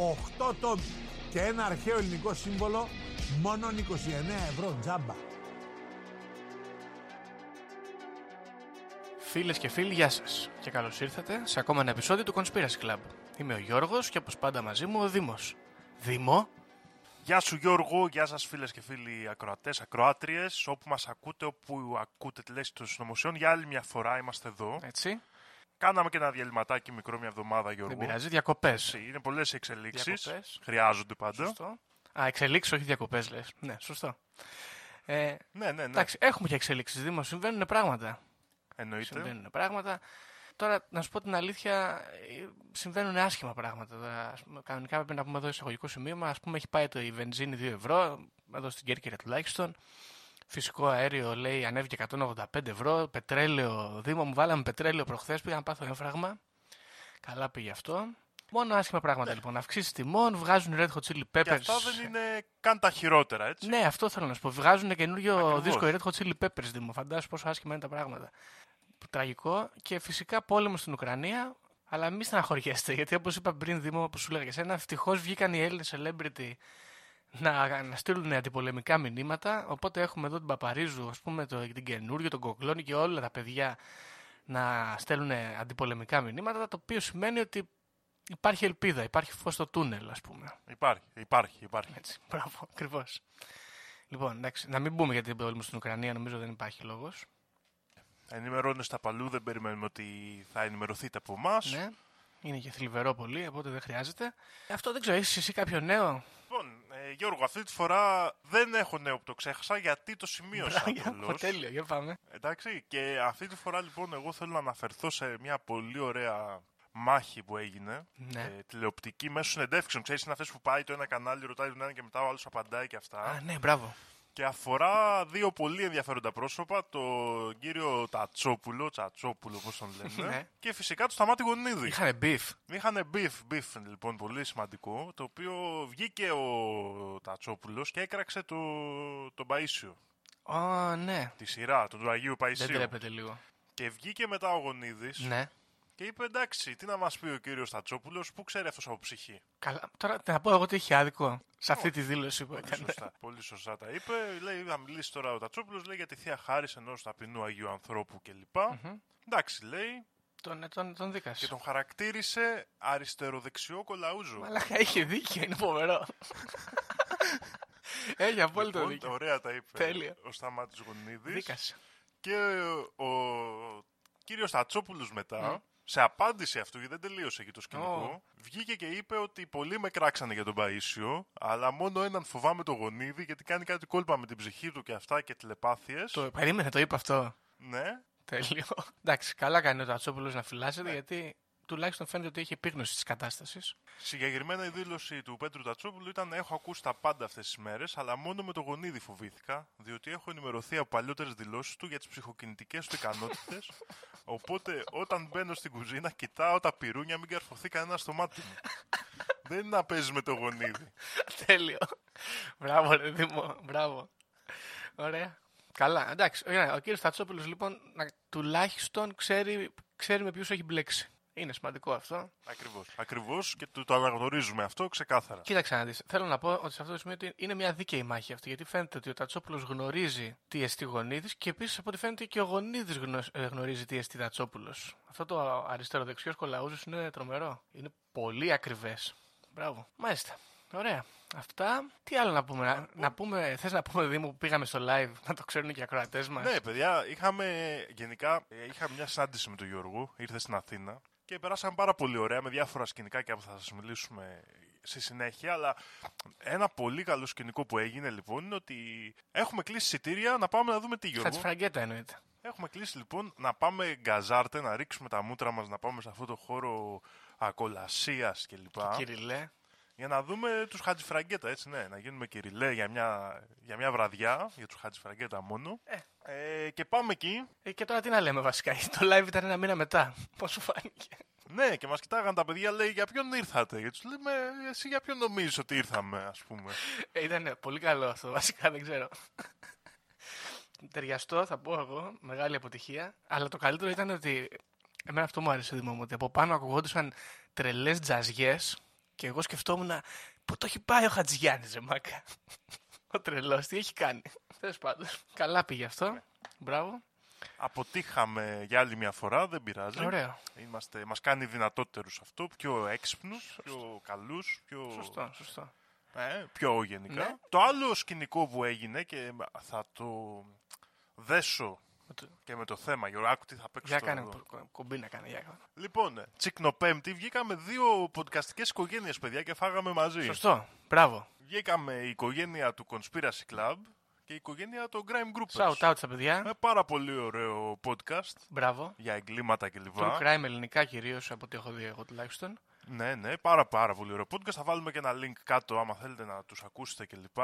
8 τόμοι και ένα αρχαίο ελληνικό σύμβολο μόνο 29 ευρώ τζάμπα Φίλες και φίλοι, γεια σας και καλώς ήρθατε σε ακόμα ένα επεισόδιο του Conspiracy Club. Είμαι ο Γιώργος και όπως πάντα μαζί μου ο Δήμος. Δήμο, Γεια σου Γιώργο, γεια σας φίλες και φίλοι ακροατές, ακροάτριες, όπου μας ακούτε, όπου ακούτε τη λέξη των συνωμοσιών. Για άλλη μια φορά είμαστε εδώ. έτσι, Κάναμε και ένα διαλυματάκι μικρό μια εβδομάδα Γιώργο. δεν πειράζει, διακοπές. Έτσι, Είναι πολλές οι εξελίξεις, Διακοπές. χρειάζονται πάντα. Σωστό. Α, εξελίξεις, όχι διακοπές λες. Ναι, σωστό. Ε, Ναι, ναι, ναι, εντάξει, έχουμε και εξελίξεις, Δήμο, συμβαίνουν πράγματα. εννοείται. Συμβαίνουν πράγματα. Τώρα, να σου πω την αλήθεια, ε, συμβαίνουν άσχημα πράγματα. Τώρα, ας πούμε, κανονικά πρέπει να πούμε εδώ εισαγωγικό σημείωμα. Α πούμε, έχει πάει το η βενζίνη 2 ευρώ, εδώ στην Κέρκυρα τουλάχιστον. Φυσικό αέριο λέει ανέβηκε 185 ευρώ. Πετρέλαιο, Δήμο μου βάλαμε πετρέλαιο προχθές. Πήγα να πάθω έμφραγμα. Καλά πήγε αυτό. Μόνο άσχημα πράγματα λοιπόν. Αυξήσεις τιμών, βγάζουν Red Hot Chili Και Peppers. αυτά δεν είναι καν τα χειρότερα, έτσι. Ναι, αυτό θέλω να σου πω. Βγάζουν καινούριο Ακριβώς. δίσκο οι Red Hot Chili Peppers, Δήμο. Φαντάσου πόσο άσχημα είναι τα πράγματα. Τραγικό. Και φυσικά πόλεμο στην Ουκρανία. Αλλά μην στεναχωριέστε, γιατί όπως είπα πριν, Δήμο, όπως σου έλεγα και εσένα, ευτυχώς βγήκαν οι Έλληνες celebrity να, να στείλουν αντιπολεμικά μηνύματα. Οπότε έχουμε εδώ την Παπαρίζου, ας πούμε, το, την καινούριο, τον Κοκλώνη και όλα τα παιδιά να στέλνουν αντιπολεμικά μηνύματα. Το οποίο σημαίνει ότι υπάρχει ελπίδα, υπάρχει φως στο τούνελ, ας πούμε. Υπάρχει, υπάρχει, υπάρχει. Έτσι, μπράβο, ακριβώς. Λοιπόν, εντάξει, να μην μπούμε για την πόλεμο στην Ουκρανία, νομίζω δεν υπάρχει λόγος. Ενημερώνεστε παλού, δεν περιμένουμε ότι θα ενημερωθείτε από εμάς. Ναι, είναι και θλιβερό πολύ, οπότε δεν χρειάζεται. Αυτό δεν ξέρω, έχεις εσύ κάποιο νέο; Λοιπόν, ε, Γιώργο, αυτή τη φορά δεν έχω νέο που το ξέχασα γιατί το σημείωσα. Για απλώς. τέλειο, για πάμε. Εντάξει, και αυτή τη φορά λοιπόν εγώ θέλω να αναφερθώ σε μια πολύ ωραία μάχη που έγινε. Ναι. Ε, τηλεοπτική μέσω συνεντεύξεων. Ξέρεις, είναι αυτές που πάει το ένα κανάλι, ρωτάει τον ένα και μετά ο άλλος απαντάει και αυτά. Α, ναι, μπράβο. Και αφορά δύο πολύ ενδιαφέροντα πρόσωπα, τον κύριο Τατσόπουλο, Τσατσόπουλο όπως τον λένε, Ναι. και φυσικά τον Σταμάτη Γονίδη. Είχανε beef. Είχαν beef, beef λοιπόν, πολύ σημαντικό, το οποίο βγήκε ο Τατσόπουλος και έκραξε το, τον Παΐσιο, Ω, ναι. τη σειρά, τον του Αγίου Παϊσίου. Δεν τρέπεται λίγο. Και βγήκε μετά ο Γονίδης Ναι. Και είπε εντάξει, τι να μας πει ο κύριος Τατσόπουλος, πού ξέρει αυτός από ψυχή. Καλά. Τώρα να πω εγώ ότι είχε άδικο σε αυτή τη δήλωση που Πολύ έκανε. σωστά, πολύ σωστά τα είπε. Λέει, θα μιλήσει τώρα ο Τατσόπουλος, λέει για τη θεία χάρης ενός ταπεινού Αγίου ανθρώπου κλπ. Εντάξει, λέει, Τον, τον, τον και δίκασε. τον χαρακτήρισε αριστεροδεξιό κολαούζο. Αλλά είχε δίκιο, είναι φοβερό. Έχει απόλυτο Λοιπόν, δίκιο. Ωραία τα είπε Τέλεια. ο Σταμάτης Γονίδης. Δίκασε. Και ο κύριος Τατσόπουλος μετά, σε απάντηση αυτού, γιατί δεν τελείωσε εκεί το σκηνικό, βγήκε και είπε ότι πολλοί με κράξανε για τον Παΐσιο, αλλά μόνο έναν φοβάμαι το γονίδι γιατί κάνει κάτι κόλπα με την ψυχή του και αυτά και τηλεπάθειες. Το περίμενε, το είπε αυτό. Ναι, Τέλειο. Εντάξει, καλά κάνει ο Τατσόπουλος να φυλάσσεται γιατί τουλάχιστον φαίνεται ότι έχει επίγνωση της κατάστασης. Συγκεκριμένα η δήλωση του Πέτρου Τατσόπουλου ήταν: Έχω ακούσει τα πάντα αυτές τις μέρες, αλλά μόνο με το γονίδι φοβήθηκα, διότι έχω ενημερωθεί από παλιότερες δηλώσεις του για τις ψυχοκινητικές του ικανότητες. οπότε όταν μπαίνω στην κουζίνα, κοιτάω τα πυρούνια, μην καρφωθεί κανένα στο μάτι μου. Δεν είναι να παίζει με το γονίδι. Τέλειο. Μπράβο, ρε Δήμο. Μπράβο. Ωραία. Καλά, εντάξει. Ωραία, Ο κύριος Τατσόπουλος λοιπόν να, τουλάχιστον ξέρει, ξέρει με ποιους έχει μπλέξει. Είναι σημαντικό αυτό. Ακριβώς. Ακριβώς και το, το αναγνωρίζουμε αυτό ξεκάθαρα. Κοίταξε να δεις. Θέλω να πω ότι σε αυτό το σημείο ότι είναι μια δίκαιη μάχη αυτή. Γιατί φαίνεται ότι ο Τατσόπουλος γνωρίζει τι εστί γονίδης και επίσης από ό,τι φαίνεται και ο γονίδης γνωρίζει τι εστί Τατσόπουλος. Αυτό το αριστεροδεξιό κολαούζος είναι τρομερό. Είναι πολύ ακριβές. Μπράβο. Μάλιστα. Ωραία. Αυτά. Τι άλλο να πούμε. Να, να πούμε θες να πούμε, Δήμο, που πήγαμε στο live, να το ξέρουν και οι ακροατές μας; Ναι, παιδιά, είχαμε γενικά ε, είχαμε μια συνάντηση με τον Γιώργο, ήρθε στην Αθήνα και περάσαμε πάρα πολύ ωραία με διάφορα σκηνικά που θα σας μιλήσουμε στη συνέχεια. Αλλά ένα πολύ καλό σκηνικό που έγινε λοιπόν είναι ότι έχουμε κλείσει εισιτήρια να πάμε να δούμε τι Γιώργο. Χατσφραγκέτα εννοείται. Έχουμε κλείσει λοιπόν να πάμε γκαζάρτε, να ρίξουμε τα μούτρα μας, να πάμε σε αυτό το χώρο ακολασίας κλπ. Κυριλέ. Για να δούμε τους Χατζηφραγκέτα, έτσι ναι. Να γίνουμε κυριλέ για μια, για μια βραδιά, για τους Χατζηφραγκέτα μόνο. Ε. Ε, και πάμε εκεί. Ε, και τώρα τι να λέμε βασικά. Το live ήταν ένα μήνα μετά. Πώς σου φάνηκε; Ναι, και μας κοιτάγαν τα παιδιά, λέει, για ποιον ήρθατε; Και τους λέμε, εσύ για ποιον νομίζεις ότι ήρθαμε, ας πούμε. Ε, ήταν πολύ καλό αυτό, βασικά δεν ξέρω. Ταιριαστό, θα πω εγώ, μεγάλη αποτυχία. Αλλά το καλύτερο ήταν ότι. Εμένα αυτό μου άρεσε, Δημό μου, ότι από πάνω ακουγόντουσαν τρελές τζαζιές και εγώ σκεφτόμουν πού το έχει πάει ο Χατζιάννη, ρε Μάκα; Ο τρελός, τι έχει κάνει; Τέλος πάντων. Καλά πήγε αυτό. Μπράβο. Αποτύχαμε για άλλη μια φορά, δεν πειράζει. Ωραίο. Είμαστε, μας κάνει δυνατότερους αυτό, πιο έξυπνους, πιο καλούς, πιο, Σωστό, σωστό. ε, πιο γενικά. Ναι. Το άλλο σκηνικό που έγινε και θα το δέσω και με το θέμα, Γιώργο, άκου τι θα παίξω Για τώρα κάνε εδώ. κο- κομπή να κάνει. Για κάνε. Λοιπόν, ε, τσικνοπέμπτη, βγήκαμε δύο podcastικές οικογένειες, παιδιά, και φάγαμε μαζί. Σωστό. Μπράβο. Βγήκαμε η οικογένεια του Conspiracy Club και η οικογένεια των Crime Groupers. Shout out στα παιδιά. Με πάρα πολύ ωραίο podcast Μπράβο. για εγκλήματα κλπ. True crime ελληνικά κυρίως από ό,τι έχω δει εγώ τουλάχιστον. Ναι, ναι, πάρα πάρα πολύ ωραίο podcast. Θα βάλουμε και ένα link κάτω άμα θέλετε να τους ακούσετε κλπ.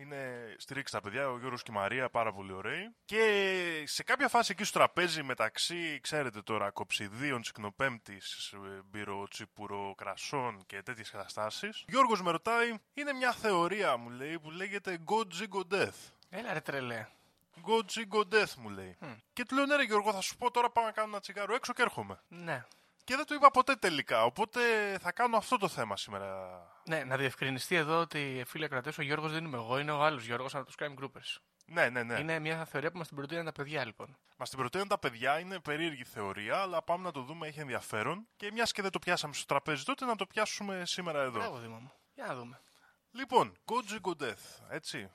Είναι στηρίξει τα παιδιά, ο Γιώργος και η Μαρία, πάρα πολύ ωραίοι. Και σε κάποια φάση εκεί στο τραπέζι μεταξύ, ξέρετε τώρα, κοψιδίων, τσικνοπέμπτης, ε, μπυροτσίπουρο-κρασών και τέτοιες καταστάσεις. Ο Γιώργος με ρωτάει, είναι μια θεωρία μου λέει που λέγεται God Jingo Death. Έλα ρε τρελέ. God Jingo Death μου λέει. Και του λέω ναι ρε Γιώργο θα σου πω τώρα πάμε να κάνω ένα τσιγάρο έξω και έρχομαι. Ναι. Και δεν το είπα ποτέ τελικά, οπότε θα κάνω αυτό το θέμα σήμερα. Ναι, να διευκρινιστεί εδώ ότι φίλοι ακρατέ, ο Γιώργος δεν είμαι εγώ, είναι ο άλλος Γιώργος από τους Crime Groupers. Ναι, ναι, ναι. Είναι μια θεωρία που μας την προτείνουν τα παιδιά λοιπόν. Μας την προτείνουν τα παιδιά, είναι περίεργη θεωρία, αλλά πάμε να το δούμε, έχει ενδιαφέρον. Και μιας και δεν το πιάσαμε στο τραπέζι τότε, να το πιάσουμε σήμερα εδώ. Μπράβο, Δήμα μου. Για να δούμε. Λοιπόν, Goji Go Death, έτσι.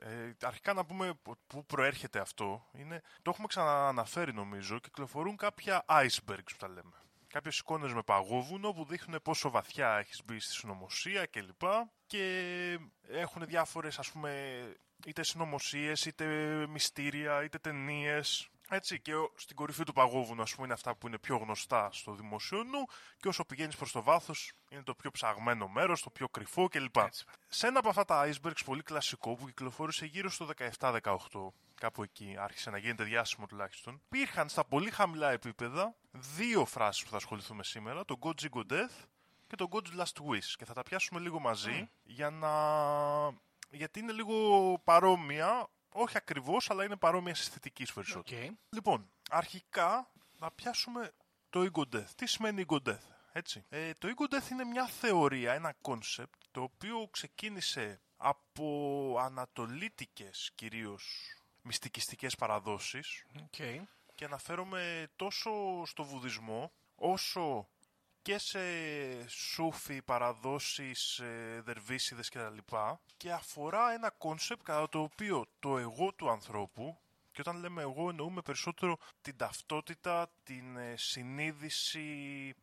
Ε, αρχικά να πούμε πού προέρχεται αυτό. Είναι, το έχουμε ξανααναφέρει νομίζω. Κυκλοφορούν κάποια icebergs που τα λέμε. Κάποιε εικόνες με παγόβουνο που δείχνουν πόσο βαθιά έχεις μπει στη συνωμοσία κλπ. Και έχουν διάφορες ας πούμε είτε συνωμοσίες, είτε μυστήρια, είτε ταινίες. Έτσι, και ο- στην κορυφή του παγόβουνου, ας πούμε, είναι αυτά που είναι πιο γνωστά στο δημοσίο νου, και όσο πηγαίνεις προς το βάθος, είναι το πιο ψαγμένο μέρος, το πιο κρυφό κλπ. Έτσι. Σε ένα από αυτά τα icebergs πολύ κλασικό που κυκλοφόρησε γύρω στο 17-18, κάπου εκεί άρχισε να γίνεται διάσημο τουλάχιστον, υπήρχαν στα πολύ χαμηλά επίπεδα δύο φράσεις που θα ασχοληθούμε σήμερα, το God Jingo Death και το God's Last Wish. Και θα τα πιάσουμε λίγο μαζί για να... γιατί είναι λίγο παρόμοια, όχι ακριβώς, αλλά είναι παρόμοια αισθητικής Οκ. περισσότερο. Λοιπόν, αρχικά να πιάσουμε το Ego Death. Τι σημαίνει Ego Death, έτσι; Ε, το Ego Death είναι μια θεωρία, ένα concept, το οποίο ξεκίνησε από ανατολίτικες κυρίως μυστικιστικές παραδόσεις Οκ. και αναφέρομαι τόσο στο βουδισμό όσο και σε σούφι, παραδόσεις, ε, δερβίσιδες κτλ. Και αφορά ένα concept κατά το οποίο το εγώ του ανθρώπου και όταν λέμε εγώ εννοούμε περισσότερο την ταυτότητα, την ε, συνείδηση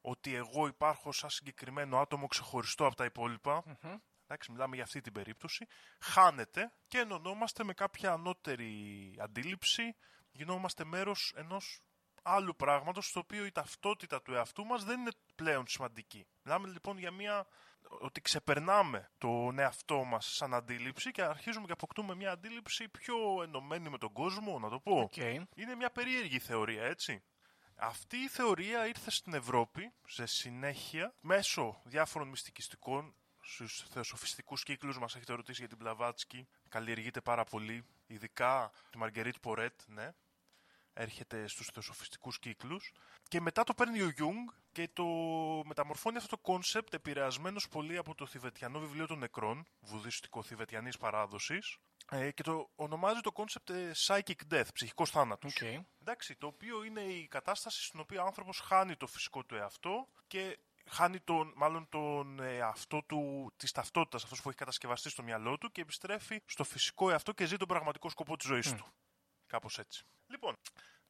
ότι εγώ υπάρχω σαν συγκεκριμένο άτομο ξεχωριστό από τα υπόλοιπα. Εντάξει, μιλάμε για αυτή την περίπτωση. Χάνεται και ενωνόμαστε με κάποια ανώτερη αντίληψη. Γινόμαστε μέρος ενός άλλου πράγματος στο οποίο η ταυτότητα του εαυτού μας δεν είναι πλέον σημαντική. Μιλάμε λοιπόν για μια ότι ξεπερνάμε τον εαυτό μας σαν αντίληψη και αρχίζουμε και αποκτούμε μια αντίληψη πιο ενωμένη με τον κόσμο, να το πω. Οκ. Είναι μια περίεργη θεωρία, έτσι. Αυτή η θεωρία ήρθε στην Ευρώπη σε συνέχεια μέσω διάφορων μυστικιστικών στους θεοσοφιστικούς κύκλους μας έχετε ρωτήσει για την Μπλαβάτσκι καλλιεργείται πάρα πολύ ειδικά τη Μαργκερίτ Πορέτ ναι έρχεται στους θεοσοφιστικούς κύκλους και μετά το παίρνει ο Γιουνγκ και το μεταμορφώνει αυτό το concept επηρεασμένος πολύ από το θιβετιανό βιβλίο των νεκρών βουδιστικό θιβετιανής παράδοσης ε, και το ονομάζει το concept ε, psychic death, ψυχικός θάνατος. Οκέι. Εντάξει, το οποίο είναι η κατάσταση στην οποία ο άνθρωπος χάνει το φυσικό του εαυτό και χάνει τον, μάλλον τον ε, αυτό του, της ταυτότητας, αυτός που έχει κατασκευαστεί στο μυαλό του και επιστρέφει στο φυσικό εαυτό και ζει τον πραγματικό σκοπό της ζωής του. Κάπως έτσι. Λοιπόν,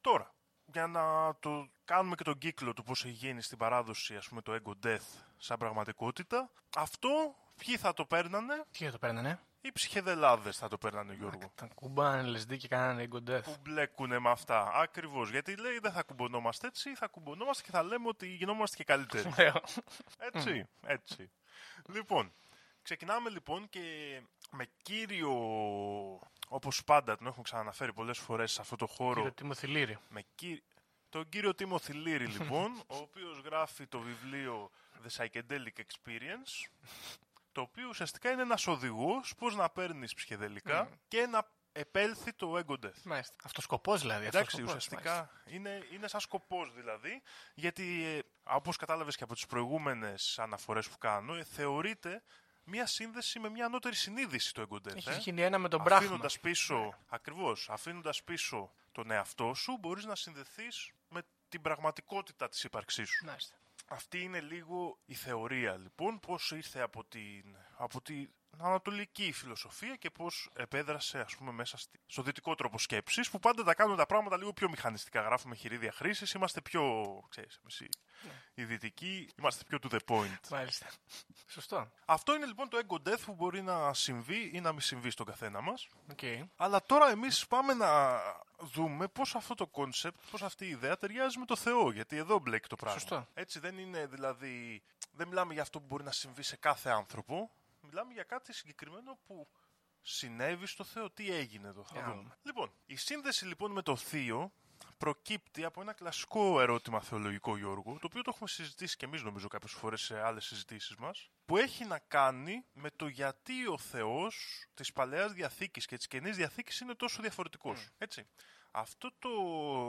τώρα, για να το κάνουμε και τον κύκλο του πώς έχει γίνει στην παράδοση, ας πούμε, το Ego Death σαν πραγματικότητα, αυτό ποιοι θα το παίρνανε, Τι το παίρνανε; οι ψυχεδελάδες θα το παίρνανε, Γιώργο. Τα κουμπάνε LSD και κάνανε ego death. Που μπλέκουνε με αυτά. Ακριβώς. Γιατί λέει δεν θα κουμπωνόμαστε έτσι, θα κουμπωνόμαστε και θα λέμε ότι γινόμαστε και καλύτεροι. Ωραίο. Έτσι, έτσι. Λοιπόν, ξεκινάμε λοιπόν και με κύριο, όπως πάντα τον έχουμε ξαναναφέρει πολλές φορές σε αυτό το χώρο, Κύριο Τίμωθη Λύρη. με κυ... τον κύριο Τίμο Θηλύρη λοιπόν, ο οποίος γράφει το βιβλίο The Psychedelic Experience, το οποίο ουσιαστικά είναι ένας οδηγός πώς να παίρνεις ψυχεδελικά και να επέλθει το ego death. Μάλιστα. Αυτό σκοπό δηλαδή. Εντάξει, αυτός σκοπός, ουσιαστικά είναι, είναι σαν σκοπός δηλαδή, γιατί ε, όπως κατάλαβες και από τις προηγούμενες αναφορές που κάνω, ε, θεωρείται μια σύνδεση με μια ανώτερη συνείδηση το ego death. μάλιστα. ε. Έχει γίνει ένα με τον πράγμα. Αφήνοντας πίσω, ακριβώς, αφήνοντας πίσω τον εαυτό σου, μπορείς να συνδεθείς με την πραγματικότητα της ύπαρξής σου. Μάλιστα. Αυτή είναι λίγο η θεωρία λοιπόν, πώς ήρθε από την, από την ανατολική φιλοσοφία και πώς επέδρασε ας πούμε μέσα στη, στο δυτικό τρόπο σκέψης που πάντα τα κάνουμε τα πράγματα λίγο πιο μηχανιστικά. Γράφουμε χειρίδια χρήσης, είμαστε πιο, ξέρεις, εσύ, οι δυτικοί είμαστε πιο to the point. Μάλιστα. Σωστό. Αυτό είναι λοιπόν το ego death που μπορεί να συμβεί ή να μην συμβεί στον καθένα μας. Okay. Αλλά τώρα εμείς πάμε να δούμε πώς αυτό το concept, πώς αυτή η ιδέα ταιριάζει με το Θεό. Γιατί εδώ μπλέκει το πράγμα. Σωστό. Έτσι δεν είναι δηλαδή... Δεν μιλάμε για αυτό που μπορεί να συμβεί σε κάθε άνθρωπο. Μιλάμε για κάτι συγκεκριμένο που συνέβη στο Θεό. Τι έγινε εδώ; Θα Για να δούμε. δούμε. Λοιπόν, η σύνδεση λοιπόν με το Θείο προκύπτει από ένα κλασικό ερώτημα θεολογικό, Γιώργο, το οποίο το έχουμε συζητήσει και εμείς νομίζω κάποιες φορές σε άλλες συζητήσεις μας, που έχει να κάνει με το γιατί ο Θεός της Παλαιάς Διαθήκης και της Καινής Διαθήκης είναι τόσο διαφορετικός. Έτσι. Αυτό το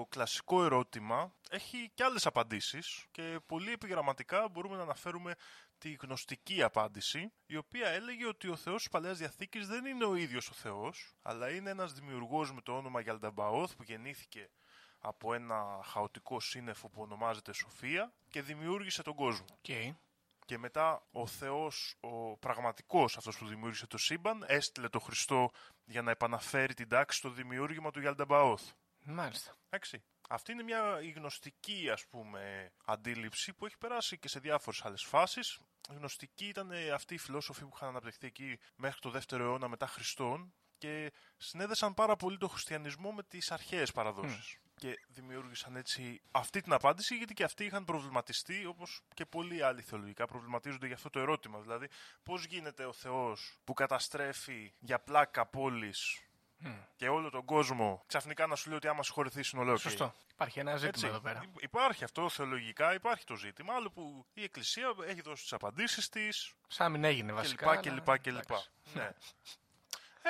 κλασικό ερώτημα έχει και άλλες απαντήσεις και πολύ επιγραμματικά μπορούμε να αναφέρουμε τη γνωστική απάντηση, η οποία έλεγε ότι ο Θεός της Παλαιάς Διαθήκης δεν είναι ο ίδιος ο Θεός, αλλά είναι ένας δημιουργός με το όνομα Γιαλνταμπαόθ που γεννήθηκε από ένα χαοτικό σύννεφο που ονομάζεται Σοφία και δημιούργησε τον κόσμο. Okay. Και μετά ο Θεός, ο πραγματικός αυτός που δημιούργησε το σύμπαν, έστειλε τον Χριστό για να επαναφέρει την τάξη στο δημιούργημα του Γιαλνταμπαόθ. Μάλιστα. Εντάξει. Αυτή είναι μια η γνωστική ας πούμε αντίληψη που έχει περάσει και σε διάφορες άλλες φάσεις. Γνωστική ήταν ε, αυτοί οι φιλόσοφοι που είχαν αναπτυχθεί εκεί μέχρι το δεύτερο αιώνα μετά Χριστόν και συνέδεσαν πάρα πολύ το χριστιανισμό με τις αρχαίες παραδόσεις. Και δημιούργησαν έτσι αυτή την απάντηση γιατί και αυτοί είχαν προβληματιστεί όπως και πολλοί άλλοι θεολογικά προβληματίζονται για αυτό το ερώτημα. Δηλαδή πώς γίνεται ο Θεός που καταστρέφει για πλάκα πόλεις και όλο τον κόσμο ξαφνικά να σου λέει ότι άμα συγχωρηθείς είναι ολόκληρη. Σωστό. Υπάρχει ένα ζήτημα Έτσι, εδώ πέρα. υ- Υπάρχει αυτό θεολογικά, υπάρχει το ζήτημα, άλλο που η Εκκλησία έχει δώσει τις απαντήσεις της Σαν να μην έγινε βασικά. και αλλά- λοιπά και λοιπά. εντάξει. Ναι.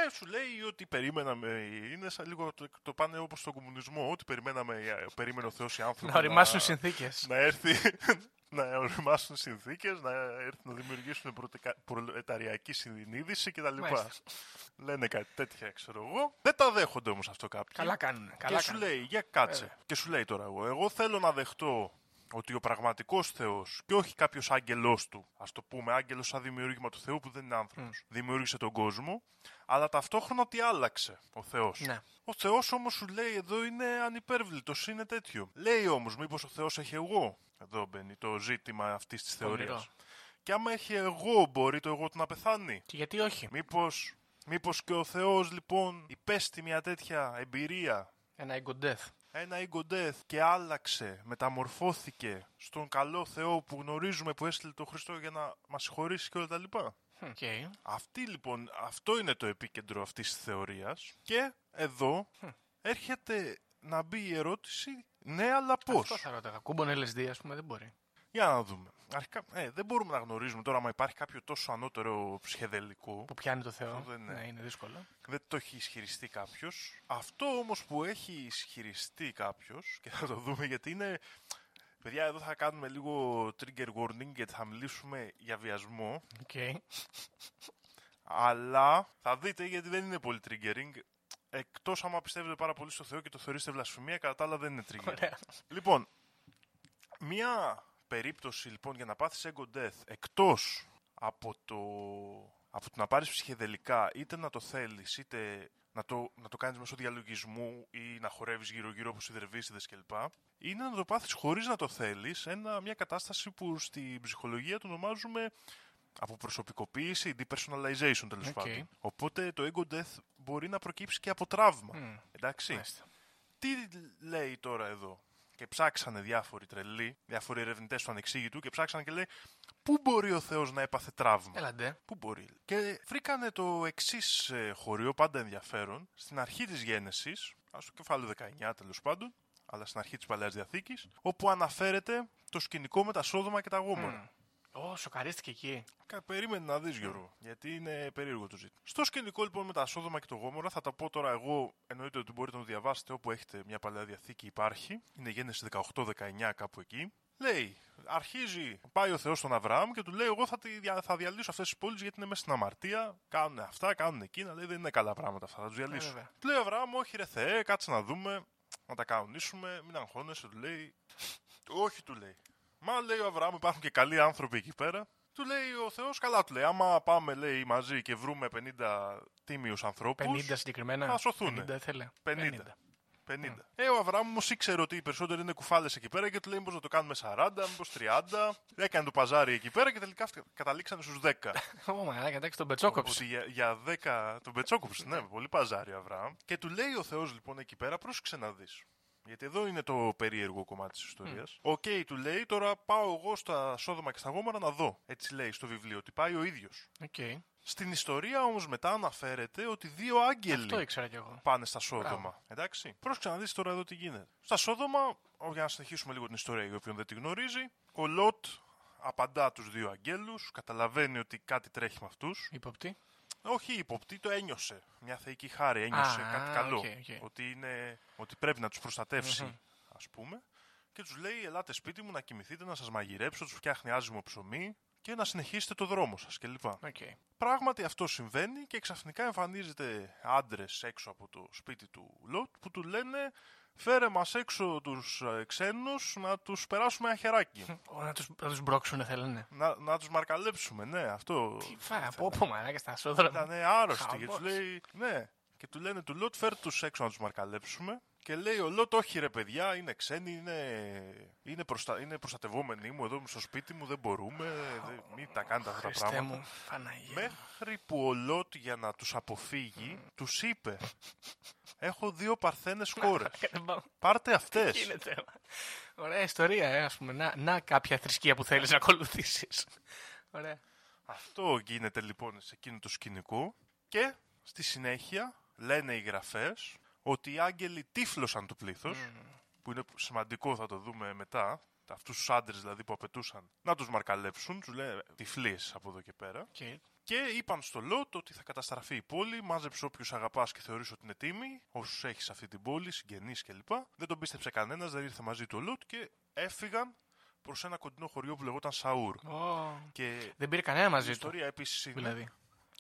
Ε, σου λέει ότι περιμέναμε, είναι σαν λίγο το, το πάνε όπως στον κομμουνισμό, ότι περιμέναμε, ε, περίμενε ο Θεός οι άνθρωποι Να οριμάσουν συνθήκες. να έρθει να οριμάσουν συνθήκες, να έρθει να δημιουργήσουν προτεκα- προλεταριακή συνείδηση κτλ. Μάλιστα. Λένε κάτι τέτοια, ξέρω εγώ. Δεν τα δέχονται όμως αυτό κάποιοι. Καλά κάνουν. Καλά και σου κάνουν. λέει, για κάτσε. Και σου λέει τώρα εγώ, εγώ θέλω να δεχτώ ότι ο πραγματικός Θεός και όχι κάποιος άγγελός του, ας το πούμε άγγελος σαν δημιούργημα του Θεού που δεν είναι άνθρωπος, δημιούργησε τον κόσμο, αλλά ταυτόχρονα ότι άλλαξε ο Θεός. Ναι. Ο Θεός όμως σου λέει εδώ είναι ανυπέρβλητος, είναι τέτοιο. Λέει όμως μήπως ο Θεός έχει εγώ. Εδώ μπαίνει το ζήτημα αυτής της Πονηρό. θεωρίας. Και άμα έχει εγώ, μπορεί το εγώ του να πεθάνει; Και γιατί όχι; Μήπως, μήπως και ο Θεός λοιπόν υπέστη μια τέτοια εμπειρία; Ένα ego death. ένα ego death και άλλαξε, μεταμορφώθηκε στον καλό Θεό που γνωρίζουμε που έστειλε τον Χριστό για να μας συγχωρήσει και όλα τα λοιπά. Okay. Αυτή λοιπόν, αυτό είναι το επίκεντρο αυτής της θεωρίας και εδώ έρχεται να μπει η ερώτηση ναι αλλά πώς; Αυτό θα ρώταγα. Κούμπον LSD, ας πούμε, δεν μπορεί. Για να δούμε. Αρχικά, ε, δεν μπορούμε να γνωρίζουμε τώρα αν υπάρχει κάποιο τόσο ανώτερο ψυχεδελικό. Που πιάνει το Θεό. Αυτό δεν είναι. Ναι, είναι δύσκολο. Δεν το έχει ισχυριστεί κάποιος. Αυτό όμως που έχει ισχυριστεί κάποιος, και θα το δούμε γιατί είναι. Παιδιά, εδώ θα κάνουμε λίγο trigger warning γιατί θα μιλήσουμε για βιασμό. Okay. Αλλά θα δείτε γιατί δεν είναι πολύ triggering. Εκτός άμα πιστεύετε πάρα πολύ στο Θεό και το θεωρήσετε βλασφημία, κατά τα άλλα δεν είναι triggering. Ωραία. Λοιπόν, μία περίπτωση λοιπόν για να πάθεις ego death εκτός από το, από το να πάρεις ψυχεδελικά είτε να το θέλεις είτε να το, να το κάνεις μέσω διαλογισμού ή να χορεύεις γύρω γύρω όπως οι δερβίσιδες κλπ. Είναι να το πάθεις χωρίς να το θέλεις ένα, μια κατάσταση που στη ψυχολογία το ονομάζουμε αποπροσωποποίηση, depersonalization τέλος Οκ. πάντων. Οπότε το ego death μπορεί να προκύψει και από τραύμα. Μμ. Εντάξει. Μάλιστα. Τι λέει τώρα εδώ; Και ψάξανε διάφοροι τρελοί, διάφοροι ερευνητές του ανεξήγητου και ψάξανε και λέει Πού μπορεί ο Θεός να έπαθε τραύμα; Έλαντε. Πού μπορεί. Και βρήκανε το εξής χωρίο, πάντα ενδιαφέρον, στην αρχή της γέννηση, ας το κεφάλαιο 19 τέλος πάντων, αλλά στην αρχή της Παλαιάς Διαθήκης, όπου αναφέρεται το σκηνικό με τα Σόδομα και τα Γόμορα. Ω, σοκαρίστηκε εκεί. Κα- Περίμενε να δεις, Γιώργο, γιατί είναι περίεργο το ζήτημα. Στο σκηνικό λοιπόν με τα Σόδομα και το Γόμορα, θα τα πω τώρα εγώ. Εννοείται ότι μπορείτε να το διαβάσετε όπου έχετε μια παλαιά διαθήκη, υπάρχει. Είναι γέννηση 18-19 κάπου εκεί. Λέει, αρχίζει, πάει ο Θεός στον Αβραάμ και του λέει: Εγώ θα, τη, δια- θα διαλύσω αυτές τις πόλεις γιατί είναι μέσα στην αμαρτία. Κάνουν αυτά, κάνουν εκείνα. Λέει: Δεν είναι καλά πράγματα αυτά, θα τους διαλύσω. βέβαια. του λέει ο Αβραάμ: Όχι, ρε Θεέ, κάτσε να δούμε, να τα κανονίσουμε, μην αγχώνεσαι. Του λέει: Όχι, του λέει. Μα λέει ο Αβραάμ, υπάρχουν και καλοί άνθρωποι εκεί πέρα. Του λέει ο Θεός, καλά του λέει. Άμα πάμε λέει, μαζί και βρούμε 50 τίμιους ανθρώπους. 50 συγκεκριμένα. Θα σωθούνε. 50 ήθελε. 50. 50. Ε, ο Αβραάμ όμως ήξερε ότι οι περισσότεροι είναι κουφάλες εκεί πέρα και του λέει: Μήπως να το κάνουμε 40, μήπως 30. Έκανε το παζάρι εκεί πέρα και τελικά αυτα- καταλήξανε στους 10. Ω, μαλάκα, εντάξει, τον πετσόκοψε. Ότι για, για 10 τον πετσόκοψε, ναι, πολύ παζάρι ο Αβραάμ. Και του λέει ο Θεός λοιπόν εκεί πέρα, πρόσεξε να δεις. Γιατί εδώ είναι το περίεργο κομμάτι της ιστορίας. Οκ, του λέει, τώρα πάω εγώ στα Σόδομα και στα Γόμορα να δω. Έτσι λέει στο βιβλίο, ότι πάει ο ίδιος. Οκ. Στην ιστορία όμως μετά αναφέρεται ότι δύο άγγελοι Αυτό ήξερα κι εγώ. πάνε στα Σόδομα. Μπράβο. Εντάξει. Πρόσεξε να δεις τώρα εδώ τι γίνεται. Στα Σόδομα, ο- για να συνεχίσουμε λίγο την ιστορία για όποιον δεν τη γνωρίζει, ο Λότ απαντά τους δύο αγγέλους, καταλαβαίνει ότι κάτι τρέχει με αυτούς. Ύποπτοι. Όχι ύποπτοι, το ένιωσε. Μια θεϊκή χάρη, ένιωσε Α, κάτι καλό. οκ, οκ. Ότι, είναι, ότι πρέπει να τους προστατεύσει, ας πούμε. Και τους λέει: Ελάτε σπίτι μου να κοιμηθείτε, να σας μαγειρέψω, τους φτιάχνει άζυμο ψωμί και να συνεχίσετε το δρόμο σας κλπ. Οκ. Πράγματι αυτό συμβαίνει και ξαφνικά εμφανίζονται άντρες έξω από το σπίτι του Λότ που του λένε φέρε μας έξω τους ε, ξένους να τους περάσουμε ένα χεράκι. Ω, Να τους, να τους μπρώξουν θέλανε. να, να τους μαρκαλέψουμε, ναι, αυτό. Τι φά, από όπου μαλάκα στα σόδρα. Ήταν άρρωστοι και Χαμός. του λέει, ναι. Και του λένε του Λότ φέρ τους έξω να τους μαρκαλέψουμε. Και λέει ο Λότ, όχι ρε παιδιά, είναι ξένοι, είναι, είναι, προστα... είναι προστατευόμενοι μου εδώ στο σπίτι μου, δεν μπορούμε, δεν... μην τα κάνετε αυτά τα Χριστέ πράγματα. μου, Παναγία. Μέχρι που ο Λότ για να τους αποφύγει, τους είπε Έχω δύο παρθένες κόρες. Δεν πάω. Πάρτε αυτές. Γίνεται. Ωραία ιστορία, ε, ας πούμε. Να, να κάποια θρησκεία που θέλεις να ακολουθήσεις. Ωραία. Αυτό γίνεται λοιπόν σε εκείνο το σκηνικό και στη συνέχεια λένε οι γραφές ότι οι άγγελοι τύφλωσαν το πλήθος που είναι σημαντικό θα το δούμε μετά αυτούς τους άντρες δηλαδή που απαιτούσαν να τους μαρκαλέψουν τους λένε τυφλίες από εδώ και πέρα Και; Και είπαν στο Λότ ότι θα καταστραφεί η πόλη, μάζεψε όποιου αγαπάς και θεωρείς ότι είναι τίμοι, όσους έχεις σε αυτή την πόλη, συγγενείς κλπ. Δεν τον πίστεψε κανένας, δεν ήρθε μαζί του ο Λότ και έφυγαν προς ένα κοντινό χωριό που λεγόταν Σαούρ. Ω, Και δεν πήρε κανένα η μαζί του. ιστορία επίσης είναι. Δηλαδή.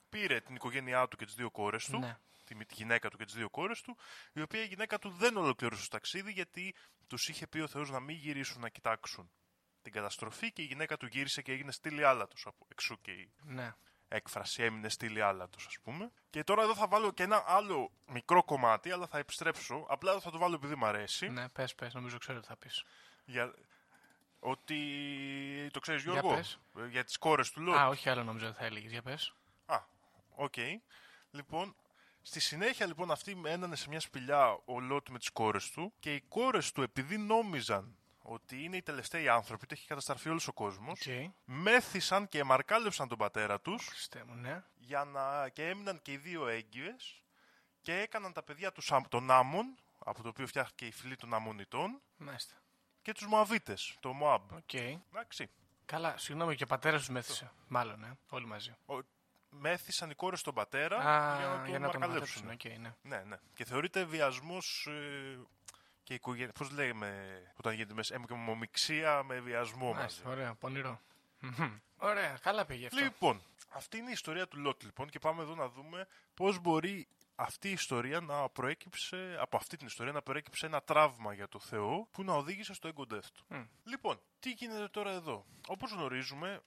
Πήρε την οικογένειά του και τις δύο κόρες του, Ναι. Τη, τη γυναίκα του και τις δύο κόρες του, η οποία η γυναίκα του δεν ολοκλήρωσε το ταξίδι γιατί τους είχε πει ο Θεός να μην γυρίσουν να κοιτάξουν την καταστροφή και η γυναίκα του γύρισε και έγινε στήλη άλατος από εξού και η Ναι. έκφραση έμεινε στήλη άλατος, ας πούμε. Και τώρα εδώ θα βάλω και ένα άλλο μικρό κομμάτι, αλλά θα επιστρέψω. Απλά εδώ θα το βάλω επειδή μου αρέσει. Ναι, πες, πες, νομίζω ξέρω τι θα πεις. Για... Ότι. Το ξέρεις, Για Γιώργο; πες. Ε, Για τις κόρες του Λότ. Α, όχι άλλο νομίζω ότι θα έλεγες. Για πες. Α, οκ. Λοιπόν, στη συνέχεια λοιπόν αυτοί μένανε σε μια σπηλιά ο Λότ με τις κόρες του και οι κόρες του επειδή νόμιζαν ότι είναι οι τελευταίοι άνθρωποι, ότι έχει καταστραφεί όλος ο κόσμος, Οκ. μέθησαν και μαρκάλεψαν τον πατέρα τους Χριστέ μου, ναι. για να... και έμειναν και οι δύο έγκυες και έκαναν τα παιδιά τους Αμ- τον Αμμών, από το οποίο φτιάχτηκε η φυλή των Αμμωνιτών, Μάλιστα. και τους Μωαβίτες, τον Μωάβ. Οκ. Εντάξει. Καλά, συγγνώμη και ο πατέρας τους μέθησε. Μάλλον, ε, όλοι μαζί. Ο... Μέθησαν οι κόρες τον πατέρα Α, για να τον για να τον μαρκαλέψουν. μαρκαλέψουν. Οκ, ναι. Ναι, ναι. Και θεωρείται βιασμός ε, και οικογένεια. Πώς λέμε όταν γίνεται μέσα. Αιμομηξία με βιασμό μαζί. Μάλιστα, ωραία, πονηρό. Μμμ. Ωραία, καλά πήγε αυτό. Λοιπόν, αυτή είναι η ιστορία του Λότ λοιπόν και πάμε εδώ να δούμε πώς μπορεί αυτή η ιστορία να προέκυψε, από αυτή την ιστορία να προέκυψε ένα τραύμα για το Θεό που να οδήγησε στο ego death του. Μμ. Λοιπόν, τι γίνεται τώρα εδώ; Όπως γνωρίζουμε,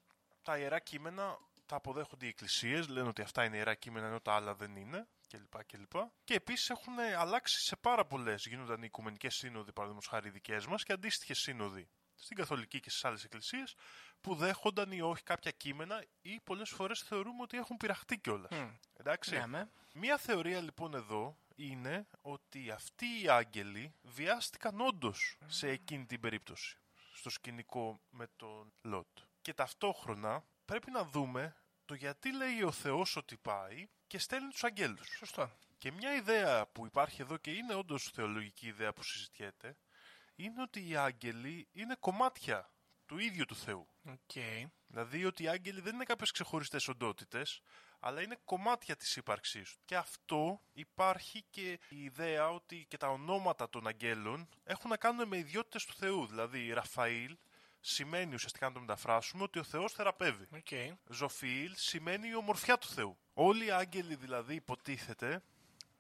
τα ιερά κείμενα τα αποδέχονται οι εκκλησίες, λένε ότι αυτά είναι ιερά κείμενα ενώ τα άλλα δεν είναι κλπ. κλπ. Και επίσης έχουν αλλάξει σε πάρα πολλές. Γίνονταν οι οικουμενικές σύνοδοι, παραδείγματος χάρη οι δικές μας και αντίστοιχες σύνοδοι στην Καθολική και στις άλλες εκκλησίες που δέχονταν ή όχι κάποια κείμενα ή πολλές φορές θεωρούμε ότι έχουν πειραχτεί κιόλας. Μμ. Εντάξει. Ναι, με. Μία θεωρία λοιπόν εδώ είναι ότι αυτοί οι άγγελοι βιάστηκαν όντως σε εκείνη την περίπτωση. Στο σκηνικό με τον Λότ. Και ταυτόχρονα πρέπει να δούμε το γιατί λέει ο Θεός ότι πάει και στέλνει τους αγγέλους. Σωστό. Και μια ιδέα που υπάρχει εδώ και είναι όντως θεολογική ιδέα που συζητιέται είναι ότι οι άγγελοι είναι κομμάτια του ίδιου του Θεού. Οκ. Δηλαδή ότι οι άγγελοι δεν είναι κάποιες ξεχωριστές οντότητες, αλλά είναι κομμάτια της ύπαρξής του. Και αυτό υπάρχει και η ιδέα ότι και τα ονόματα των αγγέλων έχουν να κάνουν με ιδιότητες του Θεού. Δηλαδή Ραφαήλ σημαίνει ουσιαστικά να το μεταφράσουμε ότι ο Θεός θεραπεύει. Οκ. Ζοφιήλ σημαίνει η ομορφιά του Θεού. Όλοι οι άγγελοι δηλαδή υποτίθεται,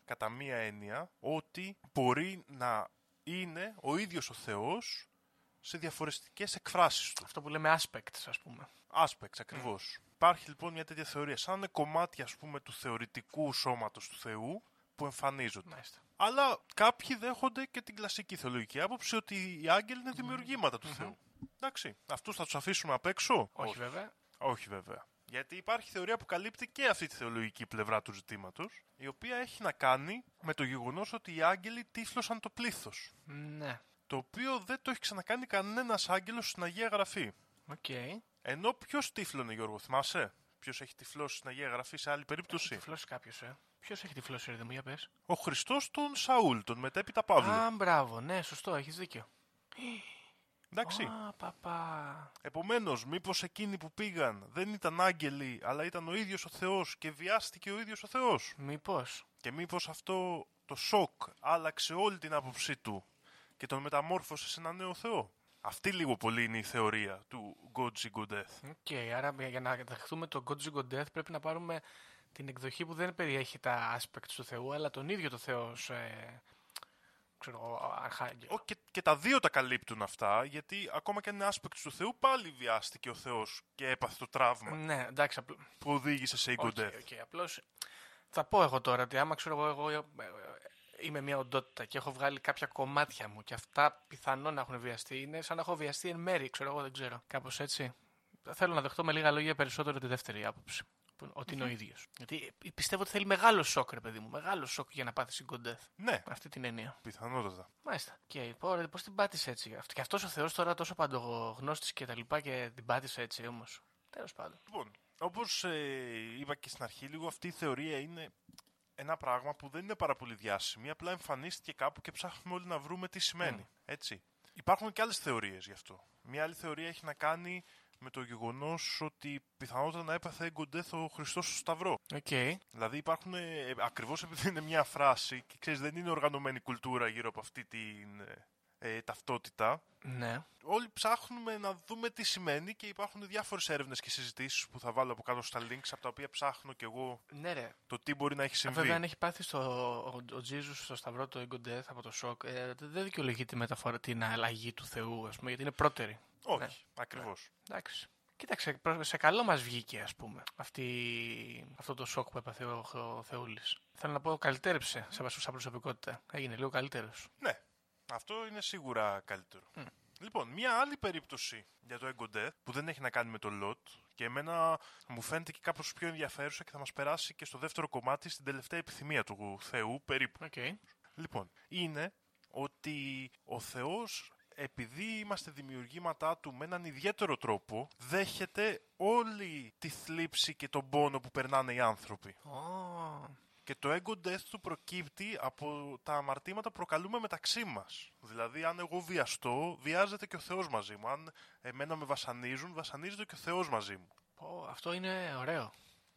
κατά μία έννοια, ότι μπορεί να είναι ο ίδιος ο Θεός σε διαφορετικές εκφράσεις του. Αυτό που λέμε aspects, ας πούμε. Aspects ακριβώς. Υπάρχει λοιπόν μια τέτοια θεωρία, σαν να είναι κομμάτια ας πούμε του θεωρητικού σώματος του Θεού που εμφανίζονται. Μάλιστα. Αλλά κάποιοι δέχονται και την κλασική θεολογική άποψη ότι οι άγγελοι είναι δημιουργήματα του Θεού. Εντάξει, αυτούς θα τους αφήσουμε απ' έξω; Όχι, βέβαια. Όχι βέβαια. Γιατί υπάρχει θεωρία που καλύπτει και αυτή τη θεολογική πλευρά του ζητήματος, η οποία έχει να κάνει με το γεγονός ότι οι άγγελοι τύφλωσαν το πλήθος. Ναι. Το οποίο δεν το έχει ξανακάνει κανένας άγγελος στην Αγία Γραφή. Οκ. Ενώ ποιος τύφλωνε, Γιώργο, θυμάσαι; Ποιος έχει τυφλώσει στην Αγία Γραφή σε άλλη περίπτωση; Τυφλώσει κάποιος, ε. Ποιος έχει τυφλώσει, ρε, μου για πες. Ο Χριστός τον Σαούλ, τον μετέπειτα Παύλο. Α, μπράβο, ναι, σωστό, έχεις δίκιο. Εντάξει. Α, παπά. Επομένως, μήπως εκείνοι που πήγαν δεν ήταν άγγελοι, αλλά ήταν ο ίδιος ο Θεός και βιάστηκε ο ίδιος ο Θεός; Μήπως. Και μήπως αυτό το σοκ άλλαξε όλη την άποψή του και τον μεταμόρφωσε σε ένα νέο Θεό; Αυτή λίγο πολύ είναι η θεωρία του God's Ego Death. Οκ, άρα για- για να δεχτούμε το God's Ego Death πρέπει να πάρουμε την εκδοχή που δεν περιέχει τα aspects του Θεού, αλλά τον ίδιο το Θεός ως, ε, ξέρω εγώ, αρχάγγελο. Ω, και, και τα δύο τα καλύπτουν αυτά, γιατί ακόμα και αν είναι aspects του Θεού, πάλι βιάστηκε ο Θεός και έπαθε το τραύμα Ναι, εντάξει, απλ... που οδήγησε σε ego Οκ, death. οκ, απλώς θα πω εγώ τώρα ότι άμα ξέρω εγώ, εγώ ε, ε, είμαι μια οντότητα και έχω βγάλει κάποια κομμάτια μου και αυτά πιθανόν να έχουν βιαστεί, είναι σαν να έχω βιαστεί εν μέρει, ξέρω εγώ, δεν ξέρω. Κάπως έτσι. Θέλω να δεχτώ με λίγα λόγια περισσότερο τη δεύτερη άποψη. Που- Ότι είναι ο ίδιος. Γιατί ε, πιστεύω ότι θέλει μεγάλο σοκ, ρε παιδί μου. Μεγάλο σοκ για να πάθει ego death. Ναι, Με αυτή την έννοια. πιθανότατα. Μάλιστα. Και πω, πώς την πάτησες έτσι; Αυτό- Και αυτός ο Θεός τώρα τόσο παντογνώστης και τα λοιπά και την πάτησε έτσι όμως. Τέλος πάντων. Λοιπόν, όπως ε, είπα και στην αρχή, λίγο αυτή η θεωρία είναι ένα πράγμα που δεν είναι πάρα πολύ διάσημη, απλά εμφανίστηκε κάπου και ψάχνουμε όλοι να βρούμε τι σημαίνει. Έτσι. Υπάρχουν και άλλες θεωρίες γι' αυτό. Μια άλλη θεωρία έχει να κάνει με το γεγονός ότι πιθανότατα να έπαθε ego death ο Χριστός στο Σταυρό. Οκ. Δηλαδή υπάρχουν, ε, ακριβώς επειδή είναι μια φράση και ξέρεις δεν είναι οργανωμένη κουλτούρα γύρω από αυτή την ε, ε, ταυτότητα, Ναι. όλοι ψάχνουμε να δούμε τι σημαίνει και υπάρχουν διάφορες έρευνες και συζητήσεις που θα βάλω από κάτω στα links από τα οποία ψάχνω κι εγώ Ναι, ρε. το τι μπορεί να έχει συμβεί. Βέβαια, αν έχει πάθει στο, ο, ο Τζίζους στο σταυρό το Ego Death από το σοκ, ε, δεν δικαιολογεί τη μεταφορά, την αλλαγή του Θεού, ας πούμε, γιατί είναι πρώτερη. Όχι, Ναι. ακριβώς. Εντάξει. Κοίταξε, προ- σε καλό μας βγήκε, ας πούμε, αυτή, αυτό το σοκ που έπαθε ο, ο Θεούλης. Θέλω να πω, καλυτέρεψε σε σαν προσωπικότητα. Έγινε λίγο καλύτερος. Ναι, αυτό είναι σίγουρα καλύτερο. Λοιπόν, μια άλλη περίπτωση για το Ego Death που δεν έχει να κάνει με τον Λωτ και εμένα μου φαίνεται και κάπως πιο ενδιαφέρουσα και θα μας περάσει και στο δεύτερο κομμάτι στην τελευταία επιθυμία του Θεού περίπου. Οκ. Λοιπόν, είναι ότι ο Θεός επειδή είμαστε δημιουργήματά του με έναν ιδιαίτερο τρόπο δέχεται όλη τη θλίψη και τον πόνο που περνάνε οι άνθρωποι. Ω, Και το ego death του προκύπτει από τα αμαρτήματα που προκαλούμε μεταξύ μας. Δηλαδή, αν εγώ βιαστώ, βιάζεται και ο Θεός μαζί μου. Αν εμένα με βασανίζουν, βασανίζεται και ο Θεός μαζί μου. πω, αυτό είναι ωραίο.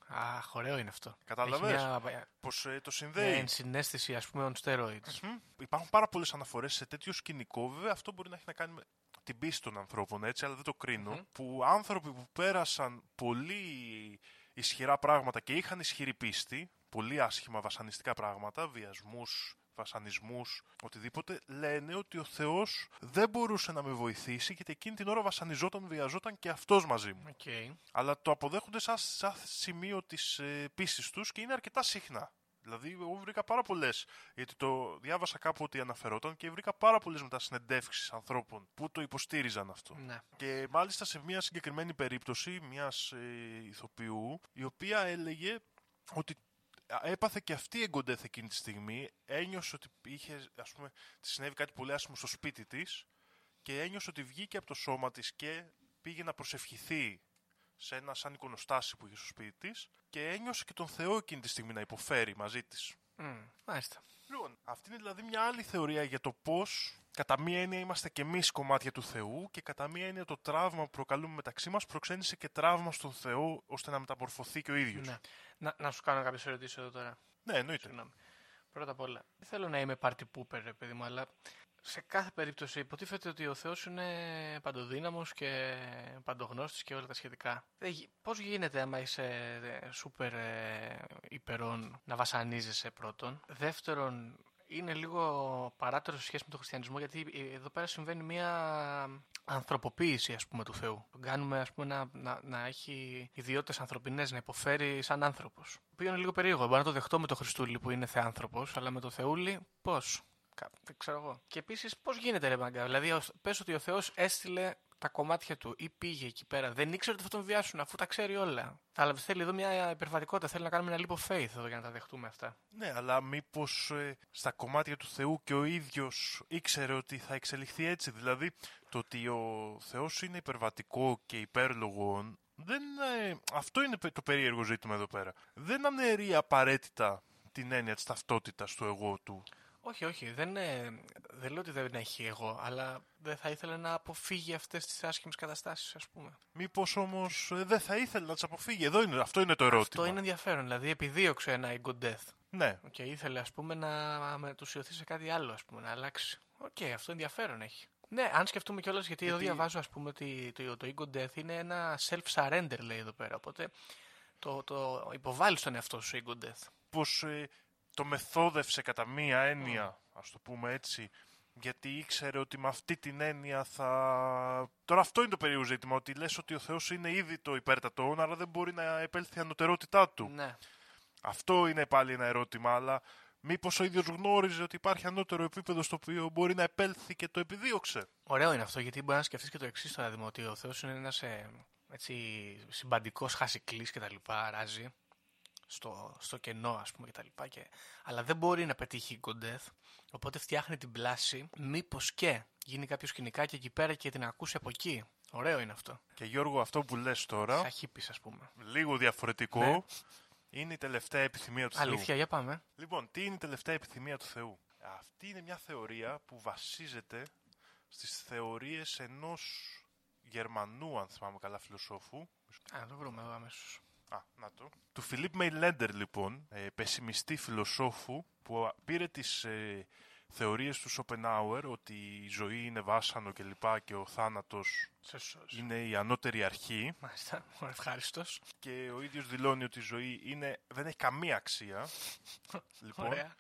Αχ, ωραίο είναι αυτό. Κατάλαβες; Έχει μια, Πως ε, το μια συνδέει; ενσυναίσθηση, ας πούμε, on steroids. Μμ. Υπάρχουν πάρα πολλές αναφορές σε τέτοιο σκηνικό. Βέβαια, αυτό μπορεί να έχει να κάνει με την πίστη των ανθρώπων, έτσι, αλλά δεν το κρίνω. Που άνθρωποι που πέρασαν πολύ ισχυρά πράγματα και είχαν ισχυρή πίστη, πολύ άσχημα βασανιστικά πράγματα, βιασμούς, βασανισμούς, οτιδήποτε, λένε ότι ο Θεός δεν μπορούσε να με βοηθήσει γιατί εκείνη την ώρα βασανιζόταν, βιαζόταν και αυτός μαζί μου. Οκ. Αλλά το αποδέχονται σαν, σαν σημείο της ε, πίστης τους και είναι αρκετά συχνά. Δηλαδή, εγώ βρήκα πάρα πολλές. Γιατί το διάβασα κάπου ότι αναφερόταν και βρήκα πάρα πολλές μετά συνεντεύξει ανθρώπων που το υποστήριζαν αυτό. Ναι. Και μάλιστα σε μια συγκεκριμένη περίπτωση μιας ε, ηθοποιού, η οποία έλεγε ότι έπαθε και αυτή εγκοντέθ εκείνη τη στιγμή. Ένιωσε ότι είχε, ας πούμε, τη συνέβη κάτι πολύ άσχημο στο σπίτι της και ένιωσε ότι βγήκε από το σώμα της και πήγε να προσευχηθεί σε ένα σαν εικονοστάσι που είχε στο σπίτι της και ένιωσε και τον Θεό εκείνη τη στιγμή να υποφέρει μαζί της. Μμ, Μάλιστα. Λοιπόν, αυτή είναι δηλαδή μια άλλη θεωρία για το πώς κατά μία έννοια είμαστε και εμείς κομμάτια του Θεού και κατά μία έννοια το τραύμα που προκαλούμε μεταξύ μας προξένησε και τραύμα στον Θεό ώστε να μεταμορφωθεί και ο ίδιος. Ναι. Να, να σου κάνω κάποιες ερωτήσεις εδώ τώρα. ναι εννοείται. Συγγνώμη. Πρώτα απ' όλα, δεν θέλω να είμαι party pooper, ρε παιδί μου, αλλά σε κάθε περίπτωση υποτίθεται ότι ο Θεός είναι παντοδύναμος και παντογνώστης και όλα τα σχετικά. Δεν γι- Πώς γίνεται άμα είσαι ε, σούπερ ε, υπερών να βασανίζεσαι πρώτον; Δεύτερον, είναι λίγο παράτερο σε σχέση με τον χριστιανισμό γιατί ε, εδώ πέρα συμβαίνει μια ανθρωποποίηση ας πούμε του Θεού. Τον κάνουμε ας πούμε να, να, να έχει ιδιότητες ανθρωπινές, να υποφέρει σαν άνθρωπος. Το οποίος είναι λίγο περίεργο. Μπορώ να το δεχτώ με τον Χριστούλη που είναι θεάνθρωπος, αλλά με το Θεούλη πώς; Κα- Δεν ξέρω εγώ. Και επίσης, πώς γίνεται, ρε Μάγκα; Δηλαδή, πες ότι ο Θεός έστειλε τα κομμάτια του ή πήγε εκεί πέρα. Δεν ήξερε ότι θα τον βιάσουν αφού τα ξέρει όλα. Αλλά θέλει εδώ μια υπερβατικότητα. Θέλει να κάνουμε ένα leap of faith εδώ για να τα δεχτούμε αυτά. Ναι, αλλά μήπως στα κομμάτια του Θεού και ο ίδιος ήξερε ότι θα εξελιχθεί έτσι; Δηλαδή, το ότι ο Θεός είναι υπερβατικό και υπέρλογο. Δεν, ε, αυτό είναι το περίεργο ζήτημα εδώ πέρα. Δεν αναιρεί απαραίτητα την έννοια της ταυτότητας του εγώ του. Όχι, όχι. Δεν, είναι, δεν λέω ότι δεν έχει εγώ, αλλά δεν θα ήθελε να αποφύγει αυτές τις άσχημες καταστάσεις, ας πούμε. Μήπως όμως ε, δεν θα ήθελε να τις αποφύγει. Εδώ είναι, αυτό είναι το ερώτημα. Αυτό είναι ενδιαφέρον. Δηλαδή, επιδίωξε ένα ego death. Ναι, Και ήθελε, ας πούμε, να μετουσιωθεί σε κάτι άλλο, ας πούμε, να αλλάξει. Οκ, αυτό ενδιαφέρον έχει. Ναι, αν σκεφτούμε κιόλας, γιατί, εδώ Γιατί- διαβάζω, ας πούμε, ότι το, το ego death είναι ένα self-surrender, λέει εδώ πέρα. Οπότε το, το υποβάλλει στον εαυτό σου ego death. πως ε, το μεθόδευσε κατά μία έννοια, ας το πούμε έτσι, γιατί ήξερε ότι με αυτή την έννοια θα... Τώρα αυτό είναι το περίεργο ζήτημα, ότι λες ότι ο Θεός είναι ήδη το υπέρτατο, άρα δεν μπορεί να επέλθει η ανωτερότητά του. Ναι. Αυτό είναι πάλι ένα ερώτημα, αλλά μήπως ο ίδιος γνώριζε ότι υπάρχει ανώτερο επίπεδο στο οποίο μπορεί να επέλθει και το επιδίωξε; Ωραίο είναι αυτό, γιατί μπορεί να σκεφτείς και το εξής τώρα, Δημο, ότι ο Θεός είναι ένας ε, έτσι συμπαντικός χασικλής και τα λοιπά, ράζει στο, στο κενό, ας πούμε, και τα λοιπά. Και, αλλά δεν μπορεί να πετύχει God Death, οπότε φτιάχνει την πλάση, μήπως και γίνει κάποιο σκηνικάκι εκεί πέρα και την ακούσει από εκεί. Ωραίο είναι αυτό. Και Γιώργο, αυτό που λες τώρα, Σαν χύπης, ας πούμε. λίγο διαφορετικό, Ναι. είναι η τελευταία επιθυμία του Θεού. Αλήθεια, για πάμε. Λοιπόν, τι είναι η τελευταία επιθυμία του Θεού; Αυτή είναι μια θεωρία που βασίζεται στις θεωρίες ενός Γερμανού, αν θυμάμαι καλά, φιλοσόφου. Α, το βρούμε εδώ αμέσως. Α, να το. Του Φιλίπ Μέιλέντερ, λοιπόν, ε, πεσημιστή φιλοσόφου, που α, πήρε τις ε, θεωρίες του Σοπενάουερ ότι η ζωή είναι βάσανο και λοιπά και ο θάνατος Σε σώζει. είναι η ανώτερη αρχή Μάλιστα, ευχάριστος. και ο ίδιος δηλώνει ότι η ζωή είναι, δεν έχει καμία αξία. λοιπόν, Ωραία.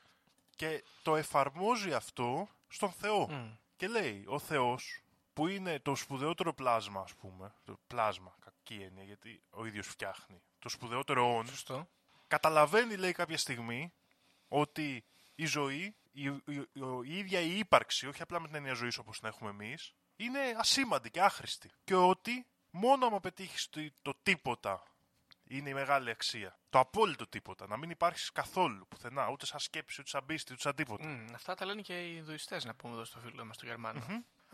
και το εφαρμόζει αυτό στον Θεό. Μμ. Και λέει, ο Θεός, που είναι το σπουδαιότερο πλάσμα, ας πούμε, το πλάσμα, κακή έννοια, γιατί ο ίδιος φτιάχνει, το σπουδαιότερο όν, Σωστό. καταλαβαίνει, λέει, κάποια στιγμή, ότι η ζωή, η, η- η- η ίδια η ύπαρξη, όχι απλά με την έννοια ζωής όπως την έχουμε εμείς, είναι ασήμαντη και άχρηστη. Και ότι μόνο άμα πετύχεις το, το τίποτα είναι η μεγάλη αξία. Το απόλυτο τίποτα. Να μην υπάρχεις καθόλου πουθενά, ούτε σαν σκέψη, ούτε σαν πίστη, ούτε σαν τίποτα. Μμ, αυτά τα λένε και οι Ινδουιστές, να πούμε εδώ στο φίλο μας, τον Γερμανό.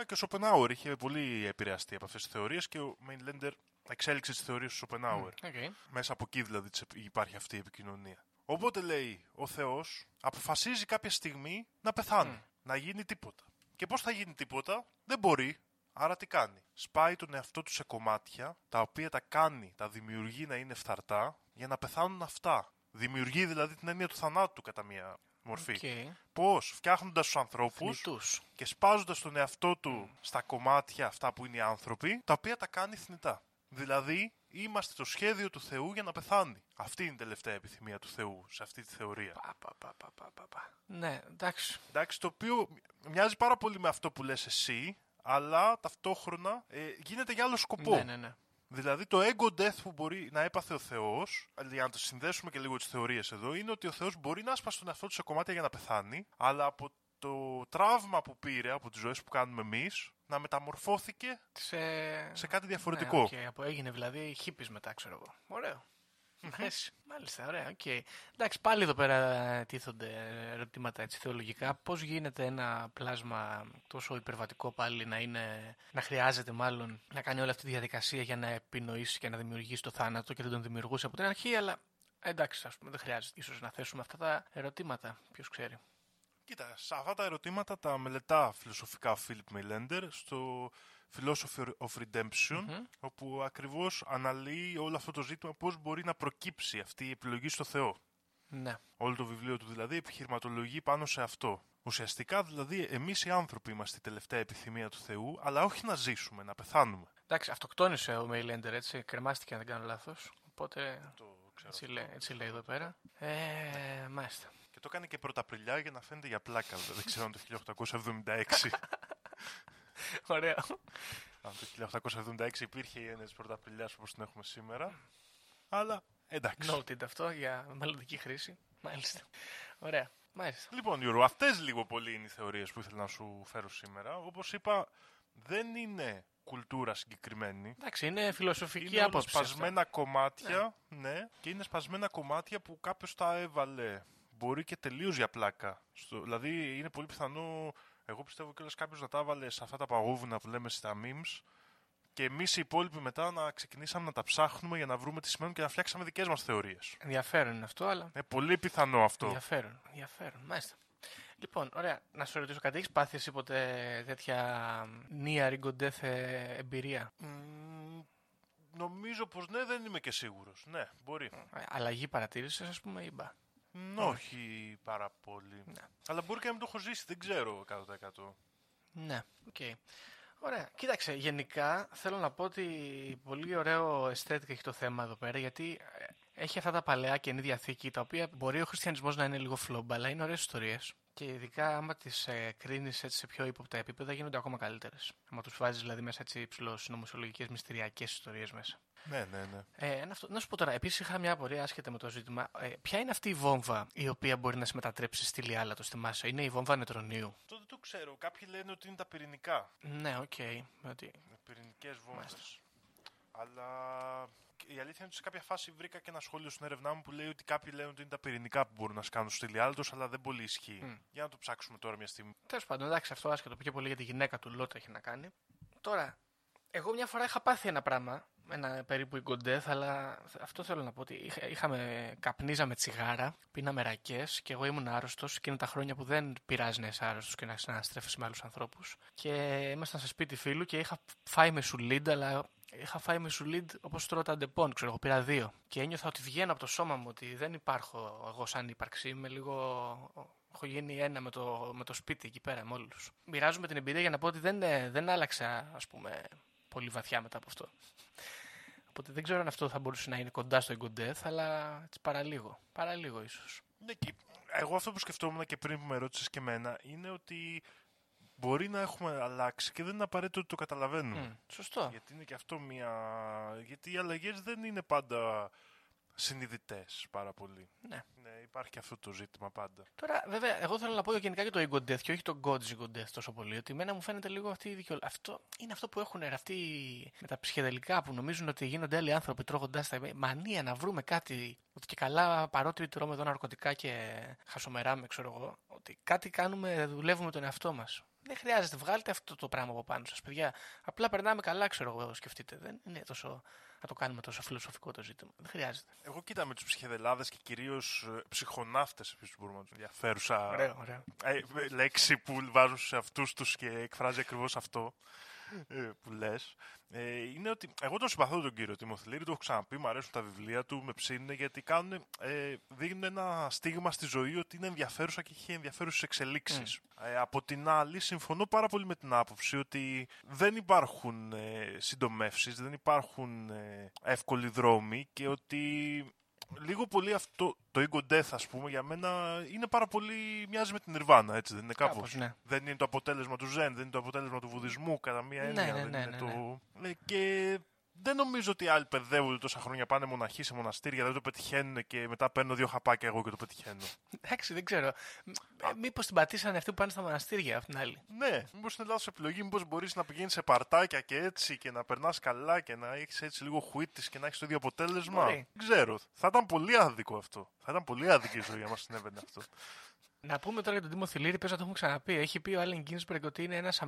Α, και ο Σοπενάουερ είχε πολύ επηρεαστεί από αυτές τις θεωρίες και ο Μέινλέντερ εξέλιξε τις θεωρίες του Σοπενάουερ. Οκ. Μέσα από εκεί δηλαδή τις επ- υπάρχει αυτή η επικοινωνία. Οπότε λέει ο Θεός αποφασίζει κάποια στιγμή να πεθάνει, να γίνει τίποτα. Και πώς θα γίνει τίποτα, δεν μπορεί. Άρα τι κάνει; Σπάει τον εαυτό του σε κομμάτια, τα οποία τα κάνει, τα δημιουργεί να είναι φθαρτά, για να πεθάνουν αυτά. Δημιουργεί δηλαδή την έννοια του θανάτου κατά μία μορφή. Οκ. Πώς, φτιάχνοντας τους ανθρώπους Θνητούς. και σπάζοντας τον εαυτό του στα κομμάτια αυτά που είναι οι άνθρωποι, τα οποία τα κάνει θνητά. Δηλαδή, είμαστε το σχέδιο του Θεού για να πεθάνει. Αυτή είναι η τελευταία επιθυμία του Θεού σε αυτή τη θεωρία. Πα, πα, πα, πα, πα, πα, πα. Ναι, εντάξει. Εντάξει, το οποίο μοιάζει πάρα πολύ με αυτό που λες εσύ, αλλά ταυτόχρονα ε, γίνεται για άλλο σκοπό. Ναι, ναι, ναι. Δηλαδή το ego death που μπορεί να έπαθε ο Θεός, για να το συνδέσουμε και λίγο τις θεωρίες εδώ, είναι ότι ο Θεός μπορεί να σπάσει τον εαυτό του σε κομμάτια για να πεθάνει, αλλά από το τραύμα που πήρε από τις ζωές που κάνουμε εμείς, να μεταμορφώθηκε Σε, σε κάτι διαφορετικό. Ναι, οκ, από έγινε δηλαδή χίπης μετά, ξέρω εγώ. Ωραίο. Nice. Μάλιστα, ωραία, οκ. Εντάξει, πάλι εδώ πέρα τίθονται ερωτήματα έτσι θεολογικά. Πώς γίνεται ένα πλάσμα τόσο υπερβατικό πάλι να είναι, να χρειάζεται μάλλον να κάνει όλη αυτή τη διαδικασία για να επινοήσει και να δημιουργήσει το θάνατο και δεν τον δημιουργούσε από την αρχή, αλλά εντάξει, ας πούμε, δεν χρειάζεται ίσως να θέσουμε αυτά τα ερωτήματα. Ποιος ξέρει. Κοίτα, σε αυτά τα ερωτήματα τα μελετά φιλοσοφικά ο Φίλιπ Μιλέντερ στο Philosophy of Redemption, όπου ακριβώς αναλύει όλο αυτό το ζήτημα πώς μπορεί να προκύψει αυτή η επιλογή στο Θεό. Ναι. Όλο το βιβλίο του δηλαδή επιχειρηματολογεί πάνω σε αυτό. Ουσιαστικά δηλαδή εμείς οι άνθρωποι είμαστε η τελευταία επιθυμία του Θεού, αλλά όχι να ζήσουμε, να πεθάνουμε. Εντάξει, αυτοκτόνησε ο Μέιλέντερ, έτσι. Κρεμάστηκε αν δεν κάνω λάθος. Οπότε Το ξέρω. έτσι λέει, έτσι λέει εδώ πέρα. Ε, μάλιστα. Και το έκανε και πρωταπριλιά για να φαίνεται για πλάκα. Δεν ξέρω αν το 1876. Ωραίο. αν το 1876 υπήρχε η έννοια της πρωταπριλιάς όπως την έχουμε σήμερα. Αλλά εντάξει. Noted αυτό για μελλοντική χρήση. Μάλιστα. Ωραία. Μάλιστα. Λοιπόν, Γιώργο, αυτές λίγο πολύ είναι οι θεωρίες που ήθελα να σου φέρω σήμερα. Όπως είπα, δεν είναι κουλτούρα συγκεκριμένη. Εντάξει, είναι φιλοσοφική Είναι όλα άποψη. σπασμένα κομμάτια, ναι. και είναι σπασμένα κομμάτια που κάποιος τα έβαλε. Μπορεί και τελείως για πλάκα. Στο, δηλαδή, είναι πολύ πιθανό, εγώ πιστεύω κιόλας κάποιος να τα έβαλε σε αυτά τα παγόβουνα που λέμε στα memes. Και εμείς οι υπόλοιποι μετά να ξεκινήσαμε να τα ψάχνουμε για να βρούμε τι σημαίνουν και να φτιάξαμε δικές μας θεωρίες. Ενδιαφέρον είναι αυτό, αλλά. Είναι πολύ πιθανό αυτό. Ενδιαφέρον. Ενδιαφέρον. Μάλιστα. Λοιπόν, ωραία. Να σου ρωτήσω κάτι. Έχεις πάθει εσύ ποτέ τέτοια νία ριγκοντέθε εμπειρία; Μ, νομίζω πως ναι, δεν είμαι και σίγουρος. Ναι, μπορεί. Ε, Αλλαγή παρατήρησης, ας πούμε, ή μπα. Μ, όχι πάρα πολύ. Ναι. Αλλά μπορεί και να μην το έχω ζήσει, δεν ξέρω 100%. Ναι, οκ. Ωραία. Κοίταξε, γενικά θέλω να πω ότι πολύ ωραίο aesthetic έχει το θέμα εδώ πέρα, γιατί ε, έχει αυτά τα παλαιά καινή διαθήκη, τα οποία μπορεί ο χριστιανισμός να είναι λίγο flop, αλλά είναι ωραίες ιστορίες. Και ειδικά άμα τις ε, κρίνεις σε πιο ύποπτα επίπεδα, γίνονται ακόμα καλύτερες. Άμα τους βάζεις δηλαδή μέσα έτσι ψιλοσυνωμοσιολογικές μυστηριακές ιστορίες μέσα. Ναι, ναι, ναι. Ε, ένα αυτό, να σου πω τώρα, επίσης είχα μια απορία άσχετα με το ζήτημα. Ε, ποια είναι αυτή η βόμβα η οποία μπορεί να σε μετατρέψει στήλη άλατος, θυμάσαι, Είναι η βόμβα νετρονίου; Αυτό δεν το ξέρω. Κάποιοι λένε ότι είναι τα πυρηνικά. Ναι, οκ. Ότι... Πυρηνικές βόμβες. Αλλά η αλήθεια είναι ότι σε κάποια φάση βρήκα και ένα σχόλιο στην έρευνά μου που λέει ότι κάποιοι λένε ότι είναι τα πυρηνικά που μπορούν να σε κάνουν στήλη άλατος, αλλά δεν πολύ ισχύει. Για να το ψάξουμε τώρα μια στιγμή. Τέλος πάντων, εντάξει, αυτό άσχετο πιο πολύ για τη γυναίκα του Λωτ έχει να κάνει. Τώρα, εγώ μια φορά είχα πάθει ένα πράγμα, ένα περίπου ego death, αλλά αυτό θέλω να πω ότι είχα, είχαμε, καπνίζαμε τσιγάρα, πίναμε ρακές και εγώ ήμουν άρρωστος εκείνα τα χρόνια που δεν πειράζει να είσαι άρρωστος και να συναστρέφεσαι με άλλους ανθρώπους. Και ήμασταν σε σπίτι φίλου και είχα φάει Mesulid, αλλά είχα φάει Mesulid όπως τρώω τα Depon, ξέρω εγώ, πήρα δύο. Και ένιωθα ότι βγαίνω από το σώμα μου, ότι δεν υπάρχω εγώ σαν ύπαρξη. Είμαι λίγο. Έχω γίνει ένα με το, με το σπίτι εκεί πέρα με όλους. Μοιράζομαι την εμπειρία για να πω ότι δεν, ε, δεν άλλαξα, ας πούμε, πολύ βαθιά μετά από αυτό. Οπότε δεν ξέρω αν αυτό θα μπορούσε να είναι κοντά στο εγκοντέθ, αλλά έτσι παραλίγο. Παραλίγο ίσως. Ναι, και εγώ αυτό που σκεφτόμουν και πριν που με ρώτησες και εμένα είναι ότι μπορεί να έχουμε αλλάξει και δεν είναι απαραίτητο ότι το καταλαβαίνουμε. σωστό. Γιατί είναι και αυτό μια. Γιατί οι αλλαγές δεν είναι πάντα συνειδητές πάρα πολύ. Ναι. Ναι, υπάρχει και αυτό το ζήτημα πάντα. Τώρα, βέβαια, εγώ θέλω να πω γενικά για το Ego Death και όχι το God's Ego Death τόσο πολύ. Ότι εμένα μου φαίνεται λίγο αυτή η δικαιολ... Αυτό είναι αυτό που έχουν ρε, αυτοί με τα ψυχεδελικά που νομίζουν ότι γίνονται άλλοι άνθρωποι τρώγοντάς τα. Μανία να βρούμε κάτι. Ότι και καλά, παρότι τρώμε εδώ ναρκωτικά και χασομεράμε, ξέρω εγώ, ότι κάτι κάνουμε, δουλεύουμε τον εαυτό μας. Δεν χρειάζεται, βγάλτε αυτό το πράγμα από πάνω σας, παιδιά. Απλά περνάμε καλά, ξέρω εγώ, σκεφτείτε. Δεν είναι τόσο. Να το κάνουμε τόσο φιλοσοφικό το ζήτημα. Δεν χρειάζεται. Εγώ κοίτα με τους ψυχεδελάδες και κυρίως ψυχοναύτες, επίσης μπορούμε να τους ενδιαφέρουσα Ωραίο, ωραίο. ε, λέξη που βάζουν σε αυτού τους και εκφράζει ακριβώς αυτό. Ε, που λες, ε, είναι ότι εγώ τον συμπαθώ τον κύριο Τιμοθυλήρη, το έχω ξαναπεί, μου αρέσουν τα βιβλία του, με ψήνουν γιατί κάνουν, ε, δίνουν ένα στίγμα στη ζωή ότι είναι ενδιαφέρουσα και έχει ενδιαφέρουσες εξελίξεις. Ε, από την άλλη, συμφωνώ πάρα πολύ με την άποψη ότι δεν υπάρχουν ε, συντομεύσεις, δεν υπάρχουν ε, εύκολοι δρόμοι και ότι λίγο πολύ αυτό το Ego Death, ας πούμε, για μένα είναι πάρα πολύ. μοιάζει με την Nirvana, έτσι δεν είναι κάπως. Κάπως, ναι. Δεν είναι το αποτέλεσμα του Zen, δεν είναι το αποτέλεσμα του Βουδισμού, κατά μία Ναι, έννοια. ναι, δεν ναι, είναι ναι, το... Ε, Και δεν νομίζω ότι οι άλλοι παιδεύονται τόσα χρόνια, πάνε μοναχοί σε μοναστήρια, δεν το πετυχαίνουν και μετά παίρνω δύο χαπάκια εγώ και το πετυχαίνω. Εντάξει, δεν ξέρω. Μήπως την πατήσανε αυτοί που πάνε στα μοναστήρια απ' την άλλη. ναι, μήπως είναι λάθος επιλογή, μήπως μπορείς να πηγαίνεις σε παρτάκια και έτσι και να περνάς καλά και να έχεις έτσι λίγο χουίτης και να έχεις το ίδιο αποτέλεσμα. Μπορεί. Δεν ξέρω. Θα ήταν πολύ άδικο αυτό. Θα ήταν πολύ άδικη η ζωή αν μα συνέβαινε αυτό. Να πούμε τώρα για τον Τίμο Θηλήρη, πες να το έχουμε ξαναπεί. Έχει πει ο Άλεν Γκίνσμπεργκ ότι είναι ένας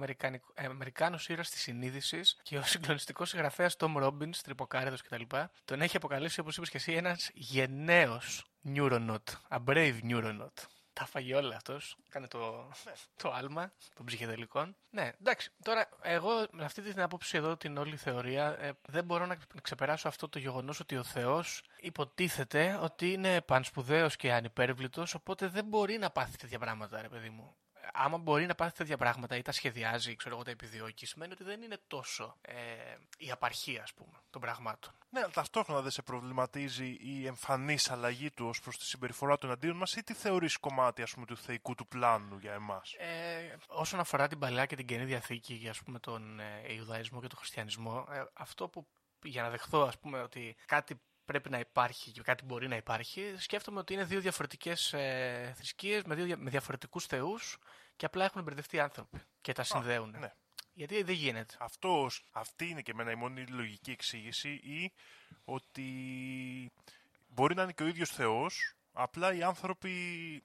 Αμερικάνος ήρωας της συνείδησης και ο συγκλονιστικός συγγραφέας Τόμ Ρόμπινς, τρυποκάριδος κτλ. Τον έχει αποκαλέσει, όπως είπες και εσύ, ένας γενναίος neuronaut. A brave neuronaut. Τα φάγει όλα αυτός. Κάνε το, το άλμα των ψυχεδελικών. Ναι, εντάξει. Τώρα, εγώ με αυτή την άποψη εδώ, την όλη θεωρία, ε, δεν μπορώ να ξεπεράσω αυτό το γεγονός ότι ο Θεός υποτίθεται ότι είναι πανспουδαίο και ανυπέρβλητος, οπότε δεν μπορεί να πάθει τέτοια πράγματα, ρε παιδί μου. Άμα μπορεί να πάθει τέτοια πράγματα ή τα σχεδιάζει, ξέρω εγώ, τα επιδιώκεις, σημαίνει ότι δεν είναι τόσο ε, η απαρχή, ας πούμε, των πραγμάτων. Ναι, αλλά ταυτόχρονα δεν σε προβληματίζει η εμφανής αλλαγή του ως προς τη συμπεριφορά του εναντίον μας ή τι θεωρείς κομμάτι ας πούμε, του θεϊκού του πλάνου για εμάς; Ε, όσον αφορά την Παλαιά και την Καινή Διαθήκη για ας πούμε, τον ε, Ιουδαϊσμό και τον Χριστιανισμό, ε, αυτό που για να δεχθώ ας πούμε, ότι κάτι πρέπει να υπάρχει και κάτι μπορεί να υπάρχει, σκέφτομαι ότι είναι δύο διαφορετικές ε, θρησκείες με, δύο, δια- με διαφορετικούς θεούς και απλά έχουν μπερδευτεί οι άνθρωποι και τα συνδέουν. ναι. Γιατί δεν γίνεται. Αυτός, αυτή είναι και εμένα η μόνη λογική εξήγηση ή ότι μπορεί να είναι και ο ίδιος Θεός, απλά οι άνθρωποι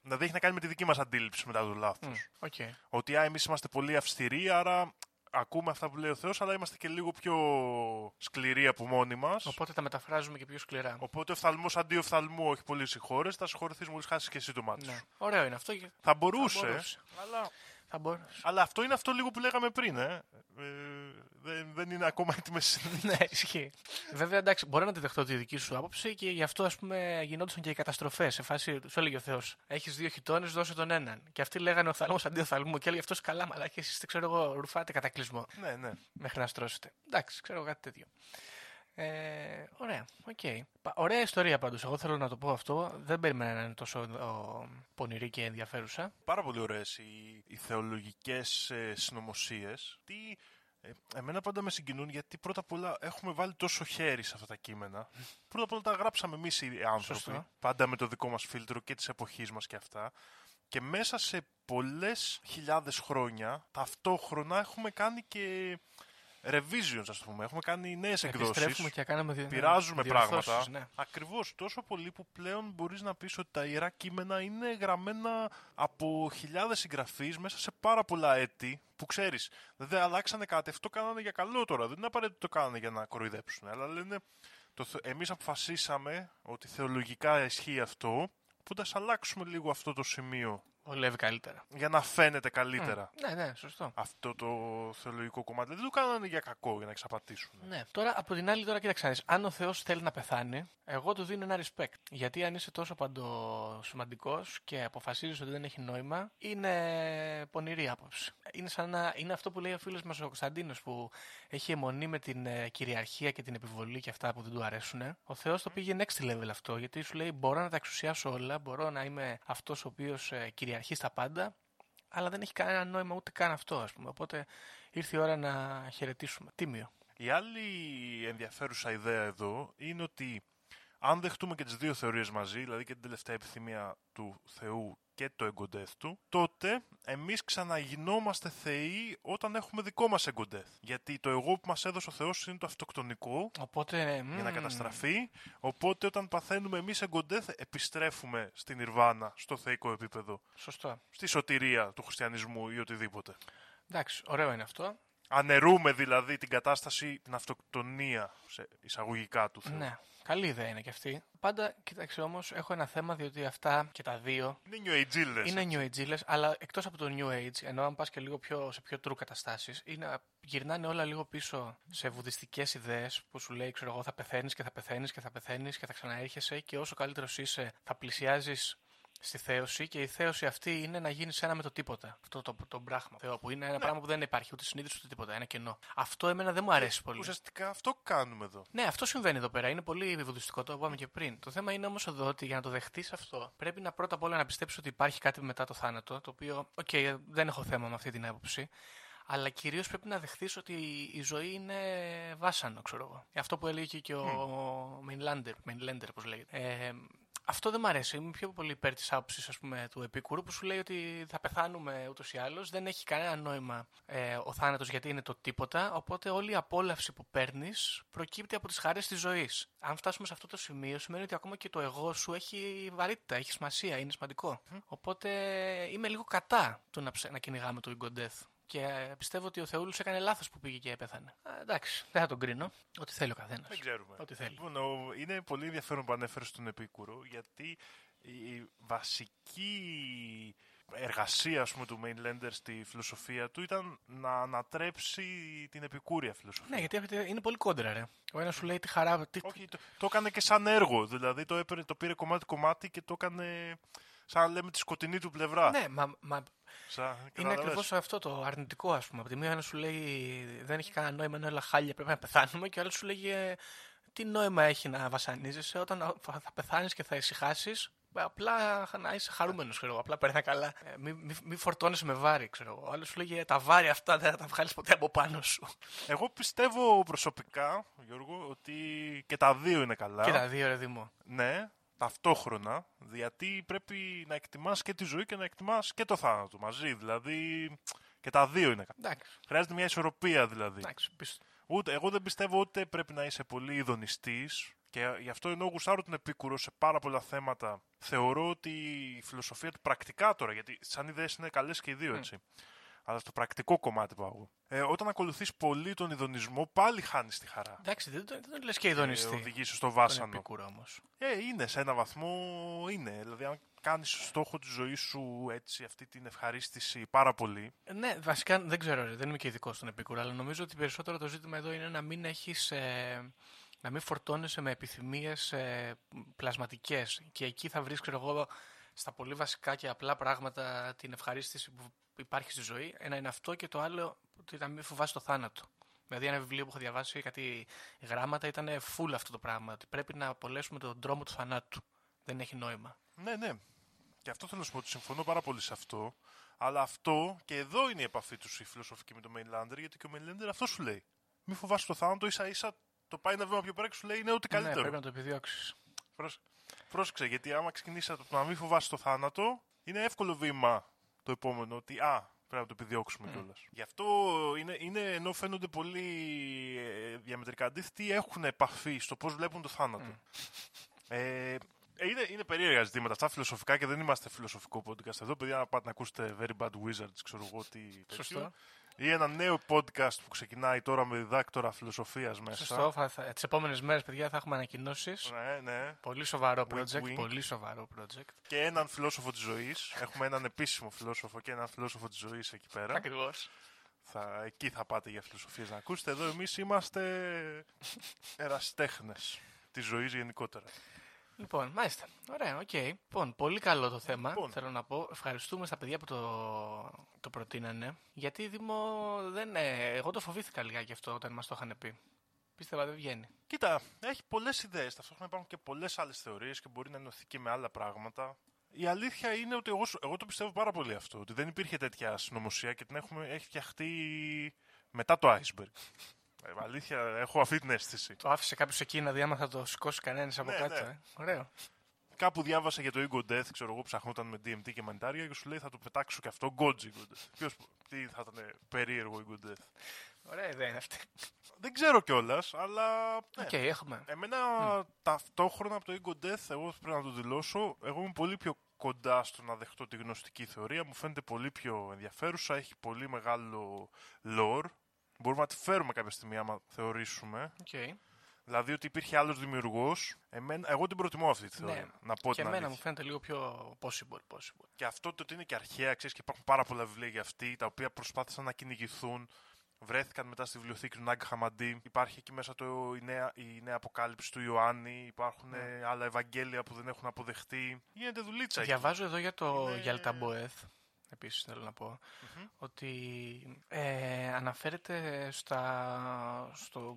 να δεν έχει να κάνει με τη δική μας αντίληψη μετά το λάθος. Μμ, οκ. Ότι α, εμείς είμαστε πολύ αυστηροί, άρα ακούμε αυτά που λέει ο Θεός, αλλά είμαστε και λίγο πιο σκληροί από μόνοι μας. Οπότε τα μεταφράζουμε και πιο σκληρά. Οπότε οφθαλμό αντί οφθαλμού, όχι πολύ συγχώρες, θα συγχωρεθεί μόλις χάσεις και εσύ το μάτι Ναι. σου. Ωραίο είναι αυτό. και- Θα μπορούσε, Θα μπορούσε. αλλά... Θα μπορούσε. αλλά αυτό είναι αυτό λίγο που λέγαμε πριν, ε. ε δεν, δεν είναι ακόμα έτοιμες ναι, ισχύει. Βέβαια, εντάξει, μπορώ να τη δεχτώ τη δική σου άποψη και γι' αυτό, ας πούμε, γινόντουσαν και οι καταστροφές. Σε φάση, σου έλεγε ο Θεός: Έχεις δύο χιτώνες, δώσε τον έναν. Και αυτοί λέγανε οφθαλμός αντί οφθαλμού. Και έλεγε αυτός καλά, μαλά. Και εσείς, ξέρω εγώ, ρουφάτε κατακλυσμό Ναι, ναι. μέχρι να στρώσετε. Εντάξει, ξέρω εγώ κάτι τέτοιο. Ε, ωραία, οκ. Πα- Ωραία ιστορία πάντως. Εγώ θέλω να το πω αυτό. Δεν περίμενα να είναι τόσο ο, πονηρή και ενδιαφέρουσα. Πάρα πολύ ωραίες οι, οι θεολογικές ε, συνωμοσίες. Τι. Ε, εμένα πάντα με συγκινούν γιατί πρώτα απ' όλα έχουμε βάλει τόσο χέρι σε αυτά τα κείμενα. πρώτα απ' όλα τα γράψαμε εμείς οι άνθρωποι. Σωστό. Πάντα με το δικό μας φίλτρο και της εποχής μας και αυτά. Και μέσα σε πολλές χιλιάδες χρόνια ταυτόχρονα έχουμε κάνει και revisions, ας πούμε. Έχουμε κάνει νέες εκδόσεις. Επιστρέφουμε και κάναμε δι... Πειράζουμε διορθώσεις, πράγματα. Ναι. Ακριβώς, τόσο πολύ που πλέον μπορείς να πεις ότι τα ιερά κείμενα είναι γραμμένα από χιλιάδες συγγραφείς μέσα σε πάρα πολλά έτη που ξέρεις, δεν αλλάξανε κάτι, αυτό κάνανε για καλό τώρα, δεν είναι απαραίτητο το κάνανε για να κοροϊδέψουν, αλλά λένε, το, θε- εμείς αποφασίσαμε ότι θεολογικά ισχύει αυτό, που θα αλλάξουμε λίγο αυτό το σημείο Βολεύει καλύτερα. για να φαίνεται καλύτερα. Ναι, ναι, σωστό. Αυτό το θεολογικό κομμάτι. Δεν το κάνανε για κακό, για να εξαπατήσουν. Ναι. Τώρα, από την άλλη, τώρα κοίταξε να δεις. Αν ο Θεός θέλει να πεθάνει, εγώ του δίνω ένα respect. Γιατί αν είσαι τόσο παντοσημαντικός και αποφασίζεις ότι δεν έχει νόημα, είναι πονηρή άποψη. Είναι, σαν να, είναι αυτό που λέει ο φίλος μας ο Κωνσταντίνος που έχει αιμονή με την ε, κυριαρχία και την επιβολή και αυτά που δεν του αρέσουν. Ο Θεός το πήγε next level αυτό. Γιατί σου λέει: Μπορώ να τα εξουσιάσω όλα, μπορώ να είμαι αυτός ο οποίος κυριαρχεί στα πάντα, αλλά δεν έχει κανένα νόημα ούτε καν αυτό, ας πούμε. Οπότε ήρθε η ώρα να χαιρετήσουμε. Τίμιο. Η άλλη ενδιαφέρουσα ιδέα εδώ είναι ότι αν δεχτούμε και τις δύο θεωρίες μαζί, δηλαδή και την τελευταία επιθυμία του Θεού και το εγκοντέθ του, τότε εμείς ξαναγινόμαστε θεοί όταν έχουμε δικό μας εγκοντέθ. Γιατί το εγώ που μας έδωσε ο Θεός είναι το αυτοκτονικό Οπότε. για να μμμ, καταστραφεί, οπότε όταν παθαίνουμε εμείς εγκοντέθ επιστρέφουμε στην Ιρβάνα, στο θεϊκό επίπεδο, Σωστό. στη σωτηρία του χριστιανισμού ή οτιδήποτε. Εντάξει, ωραίο είναι αυτό. Αναιρούμε δηλαδή την κατάσταση, την αυτοκτονία σε εισαγωγικά του Θεού. Ναι, καλή ιδέα είναι και αυτή. Πάντα, κοίταξε όμως, έχω ένα θέμα διότι αυτά και τα δύο Είναι New Age είναι New Age, αλλά εκτός από το New Age, ενώ αν πας και λίγο πιο, σε πιο true καταστάσεις, είναι, γυρνάνε όλα λίγο πίσω σε βουδιστικές ιδέες που σου λέει, ξέρω εγώ, θα πεθαίνεις και θα πεθαίνεις και θα πεθαίνεις και θα ξαναέρχεσαι και όσο καλύτερος είσαι, θα πλησιάζεις στη θέωση και η θέωση αυτή είναι να γίνεις ένα με το τίποτα. Αυτό το, το, το μπράχμα. Θεό, που είναι ένα πράγμα που δεν υπάρχει ούτε συνείδηση ούτε τίποτα. Ένα κενό. Αυτό εμένα δεν μου αρέσει πολύ. Ουσιαστικά αυτό κάνουμε εδώ. Ναι, αυτό συμβαίνει εδώ πέρα. Είναι πολύ βουδιστικό, το είπαμε και πριν. Το θέμα είναι όμως εδώ ότι για να το δεχτείς αυτό, πρέπει να πρώτα απ' όλα να πιστέψεις ότι υπάρχει κάτι μετά το θάνατο. Το οποίο, οκ, δεν έχω θέμα με αυτή την άποψη. Αλλά κυρίως πρέπει να δεχθεί ότι η ζωή είναι βάσανο, ξέρω εγώ. Αυτό που έλεγε και ο Mainlander, Mainlander όπως λέγεται. Ε, αυτό δεν μ' αρέσει. Είμαι πιο πολύ υπέρ της άποψης του Επίκουρου που σου λέει ότι θα πεθάνουμε ούτως ή άλλως. Δεν έχει κανένα νόημα ε, ο θάνατος γιατί είναι το τίποτα. Οπότε όλη η απόλαυση που παίρνεις προκύπτει από τις χαρές της ζωής. Αν φτάσουμε σε αυτό το σημείο, σημαίνει ότι ακόμα και το εγώ σου έχει βαρύτητα, έχει σημασία, είναι σημαντικό. Οπότε είμαι λίγο κατά του να, ψε- να κυνηγάμε το Ego Death. Και ε, πιστεύω ότι ο Θεούλης έκανε λάθος που πήγε και έπεθανε. Α, εντάξει, δεν θα τον κρίνω. Ό,τι θέλει ο καθένας. Δεν ξέρουμε. Ό,τι θέλει. Λοιπόν, ο- είναι πολύ ενδιαφέρον που ανέφερε στον Επίκουρο, γιατί η βασική εργασία ας πούμε, του Mainlander στη φιλοσοφία του ήταν να ανατρέψει την επικούρια φιλοσοφία. Ναι, γιατί αυτή είναι πολύ κόντρα, ρε. Ο ένας σου λέει τη χαρά. Τι... Όχι, το, το έκανε και σαν έργο. Δηλαδή το, έπαιρνε, το πήρε κομμάτι-κομμάτι και το έκανε σαν να λέμε τη σκοτεινή του πλευρά. Ναι, μα, μα Σαν, είναι καταλαβες. ακριβώς αυτό το αρνητικό, ας πούμε. Από τη μία ένα σου λέει δεν έχει κανένα νόημα, είναι όλα χάλια, πρέπει να πεθάνουμε. Και ο άλλος σου λέει ε, τι νόημα έχει να βασανίζεσαι όταν θα θα πεθάνεις και θα ησυχάσεις. Απλά να είσαι χαρούμενος, ξέρω εγώ. Απλά περνά καλά. Ε, μη, μη, μη φορτώνεσαι με βάρη, ξέρω εγώ. Ο άλλος σου λέγε τα βάρη αυτά δεν θα τα βγάλεις ποτέ από πάνω σου. Εγώ πιστεύω προσωπικά, Γιώργο, ότι και τα δύο είναι καλά. Και τα δύο, ρε Δήμο. Ναι, ταυτόχρονα, γιατί πρέπει να εκτιμάς και τη ζωή και να εκτιμάς και το θάνατο μαζί. Δηλαδή, και τα δύο είναι καλά. Εντάξει, Χρειάζεται μια ισορροπία δηλαδή. εντάξει. πεις- Ούτε, εγώ δεν πιστεύω ούτε πρέπει να είσαι πολύ ειδονιστής και γι' αυτό ενώ γουστάρω τον Επίκουρο σε πάρα πολλά θέματα θεωρώ ότι η φιλοσοφία του πρακτικά τώρα, γιατί σαν ιδέες είναι καλές και οι δύο έτσι, αλλά στο πρακτικό κομμάτι πάω εγώ. Ε, όταν ακολουθείς πολύ τον ειδονισμό πάλι χάνεις τη χαρά. Εντάξει, δεν το, δεν το λες και Ε, ειδονιστή. οδηγήσει στο Τον βάσανο. Επίκουρο όμως. Ε, είναι, σε ένα βαθμό είναι. Δηλαδή, αν κάνεις στόχο τη ζωή σου έτσι, αυτή την ευχαρίστηση πάρα πολύ. Ε, Ναι, βασικά δεν ξέρω, ρε, δεν είμαι και ειδικός στον Επίκουρο, αλλά νομίζω ότι περισσότερο το ζήτημα εδώ είναι να μην έχεις, ε, να μην φορτώνεσαι με επιθυμίες ε, πλασματικές και εκεί θα βρεις, ξέρω εγώ, στα πολύ βασικά και απλά πράγματα την ευχαρίστηση που υπάρχει στη ζωή. Ένα είναι αυτό και το άλλο ότι να μην φοβάσαι το θάνατο. Δηλαδή, ένα βιβλίο που έχω διαβάσει, κάτι γράμματα, ήταν full αυτό το πράγμα. Ότι πρέπει να απολέσουμε τον δρόμο του θανάτου. Δεν έχει νόημα. Ναι, ναι. Και αυτό θέλω να σου πω ότι συμφωνώ πάρα πολύ σε αυτό. Αλλά αυτό και εδώ είναι η επαφή τους η φιλοσοφική με τον Mainlander, γιατί και ο Mainlander αυτό σου λέει. Μη φοβάσαι το θάνατο, ίσα ίσα το πάει ένα βήμα πιο πέρα και σου λέει είναι ό,τι Ναι, καλύτερο. πρέπει να το επιδιώξεις. Πρόσ- Πρόσεξε, γιατί άμα ξεκινήσεις από το να μην φοβάσαι το θάνατο, είναι εύκολο βήμα το επόμενο. Ότι α, πρέπει να το επιδιώξουμε mm. κιόλας. Γι' αυτό είναι, είναι ενώ φαίνονται πολύ ε, διαμετρικά αντίθετοι, έχουν επαφή στο πώς βλέπουν το θάνατο. Ε, ε, είναι, είναι περίεργα ζητήματα αυτά φιλοσοφικά και δεν είμαστε φιλοσοφικό podcast εδώ. Παιδιά, να πάτε να ακούσετε Very Bad Wizards, ξέρω εγώ τι. τέτοιο. Σωστό. Ή ένα νέο podcast που ξεκινάει τώρα με διδάκτορα φιλοσοφίας μέσα. Σωστό. Θα, θα, τις επόμενες μέρες, παιδιά, θα έχουμε ανακοινώσεις. Ναι, ναι. Πολύ σοβαρό Wink, project. wink. Πολύ σοβαρό project. και έναν φιλόσοφο της ζωής. Έχουμε έναν επίσημο φιλόσοφο και έναν φιλόσοφο της ζωής εκεί πέρα. Ακριβώς. θα, εκεί θα πάτε για φιλοσοφίες να ακούσετε. Εδώ εμείς είμαστε ερασιτέχνες της ζωής γενικότερα. Λοιπόν, μάλιστα. Ωραία, οκ. Λοιπόν, πολύ καλό το θέμα. Λοιπόν. Θέλω να πω. Ευχαριστούμε στα παιδιά που το, το προτείνανε. Γιατί Δήμο, δεν, ε, εγώ το φοβήθηκα λιγάκι αυτό όταν μας το είχαν πει. Πίστευα δεν βγαίνει. Κοίτα, έχει πολλές ιδέες. Ταυτόχρονα υπάρχουν και πολλές άλλες θεωρίες και μπορεί να ενωθεί και με άλλα πράγματα. Η αλήθεια είναι ότι εγώ, σου- εγώ το πιστεύω πάρα πολύ αυτό. Ότι δεν υπήρχε τέτοια συνωμοσία και την έχουμε, έχει φτιαχτεί μετά το iceberg. Ε, αλήθεια, έχω αυτή την αίσθηση. Το άφησε κάποιος εκεί να δει άμα θα το σηκώσει κανένας από Ναι, κάτω. ναι. Ε. Ωραίο. Κάπου διάβασα για το Ego Death, ξέρω εγώ, ψαχνόταν με DMT και μανιτάρια και σου λέει θα το πετάξω και αυτό. God's Ego Death. Ποιος, τι θα ήταν περίεργο Ego Death. Ωραία ιδέα είναι αυτή. Δεν ξέρω κιόλας, αλλά. ναι. Οκ, έχουμε. Εμένα ταυτόχρονα από το Ego Death, εγώ πρέπει να το δηλώσω, εγώ είμαι πολύ πιο κοντά στο να δεχτώ τη γνωστική θεωρία. Μου φαίνεται πολύ πιο ενδιαφέρουσα, έχει πολύ μεγάλο lore. Μπορούμε να τη φέρουμε κάποια στιγμή, άμα θεωρήσουμε. Okay. Δηλαδή ότι υπήρχε άλλος δημιουργός. Εγώ την προτιμώ αυτή τη θεωρία. Ναι. Να πω και την εμένα αλήθεια. μου φαίνεται λίγο πιο possible. possible. Και αυτό το ότι είναι και αρχαία, ξέρεις και υπάρχουν πάρα πολλά βιβλία για αυτή, τα οποία προσπάθησαν να κυνηγηθούν. Βρέθηκαν μετά στη βιβλιοθήκη του Νάγκα Χαμαντή. Υπάρχει εκεί μέσα το, η, νέα, η νέα αποκάλυψη του Ιωάννη. Υπάρχουν Ναι. ε, άλλα Ευαγγέλια που δεν έχουν αποδεχτεί. Γίνεται δουλίτσα. εκεί. Διαβάζω εδώ για το Είναι- Γιαλταμποέθ. Επίσης θέλω να πω ότι ε, αναφέρεται στα, στο,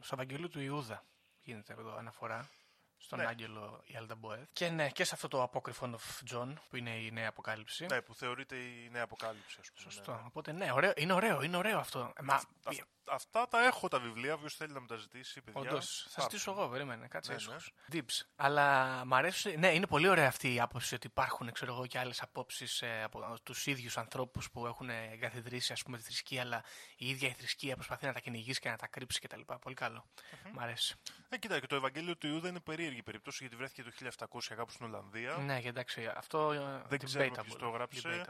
στο Ευαγγέλιο του Ιούδα. Γίνεται εδώ αναφορά στον Ναι. άγγελο Γιαλταμποέθ. Και ναι, και σε αυτό το απόκριφο of John που είναι η νέα αποκάλυψη. Ναι, που θεωρείται η νέα αποκάλυψη, ας πούμε. Σωστό. ναι, ναι. Οπότε ναι, ωραίο, είναι ωραίο, είναι ωραίο αυτό. Ε, Μα, Αυ- αυτά τα έχω τα βιβλία. Όποιος θέλει να μου τα ζητήσει, παιδιά. Όντως, θα πάρτε. στήσω εγώ, περίμενε, κάτσε Ναι, έσχος. Dips. Αλλά μ' αρέσει, ναι, είναι πολύ ωραία αυτή η άποψη ότι υπάρχουν, ξέρω εγώ, και άλλες απόψεις ε, από τους ίδιους ανθρώπους που έχουν εγκαθιδρύσει, ας πούμε, τη θρησκεία, αλλά η ίδια η θρησκεία προσπαθεί να τα κυνηγήσει και να τα κρύψει κτλ. Πολύ καλό. Μ' αρέσει. Ε, κοίτα, και το Ευαγγέλιο του Ιούδα είναι περίεργη περίπτωση γιατί βρέθηκε το 1700 κάπου στην Ολλανδία. Ναι, και εντάξει, αυτό ε, Δεν ξέρουμε debatable. ποιος το έγραψε.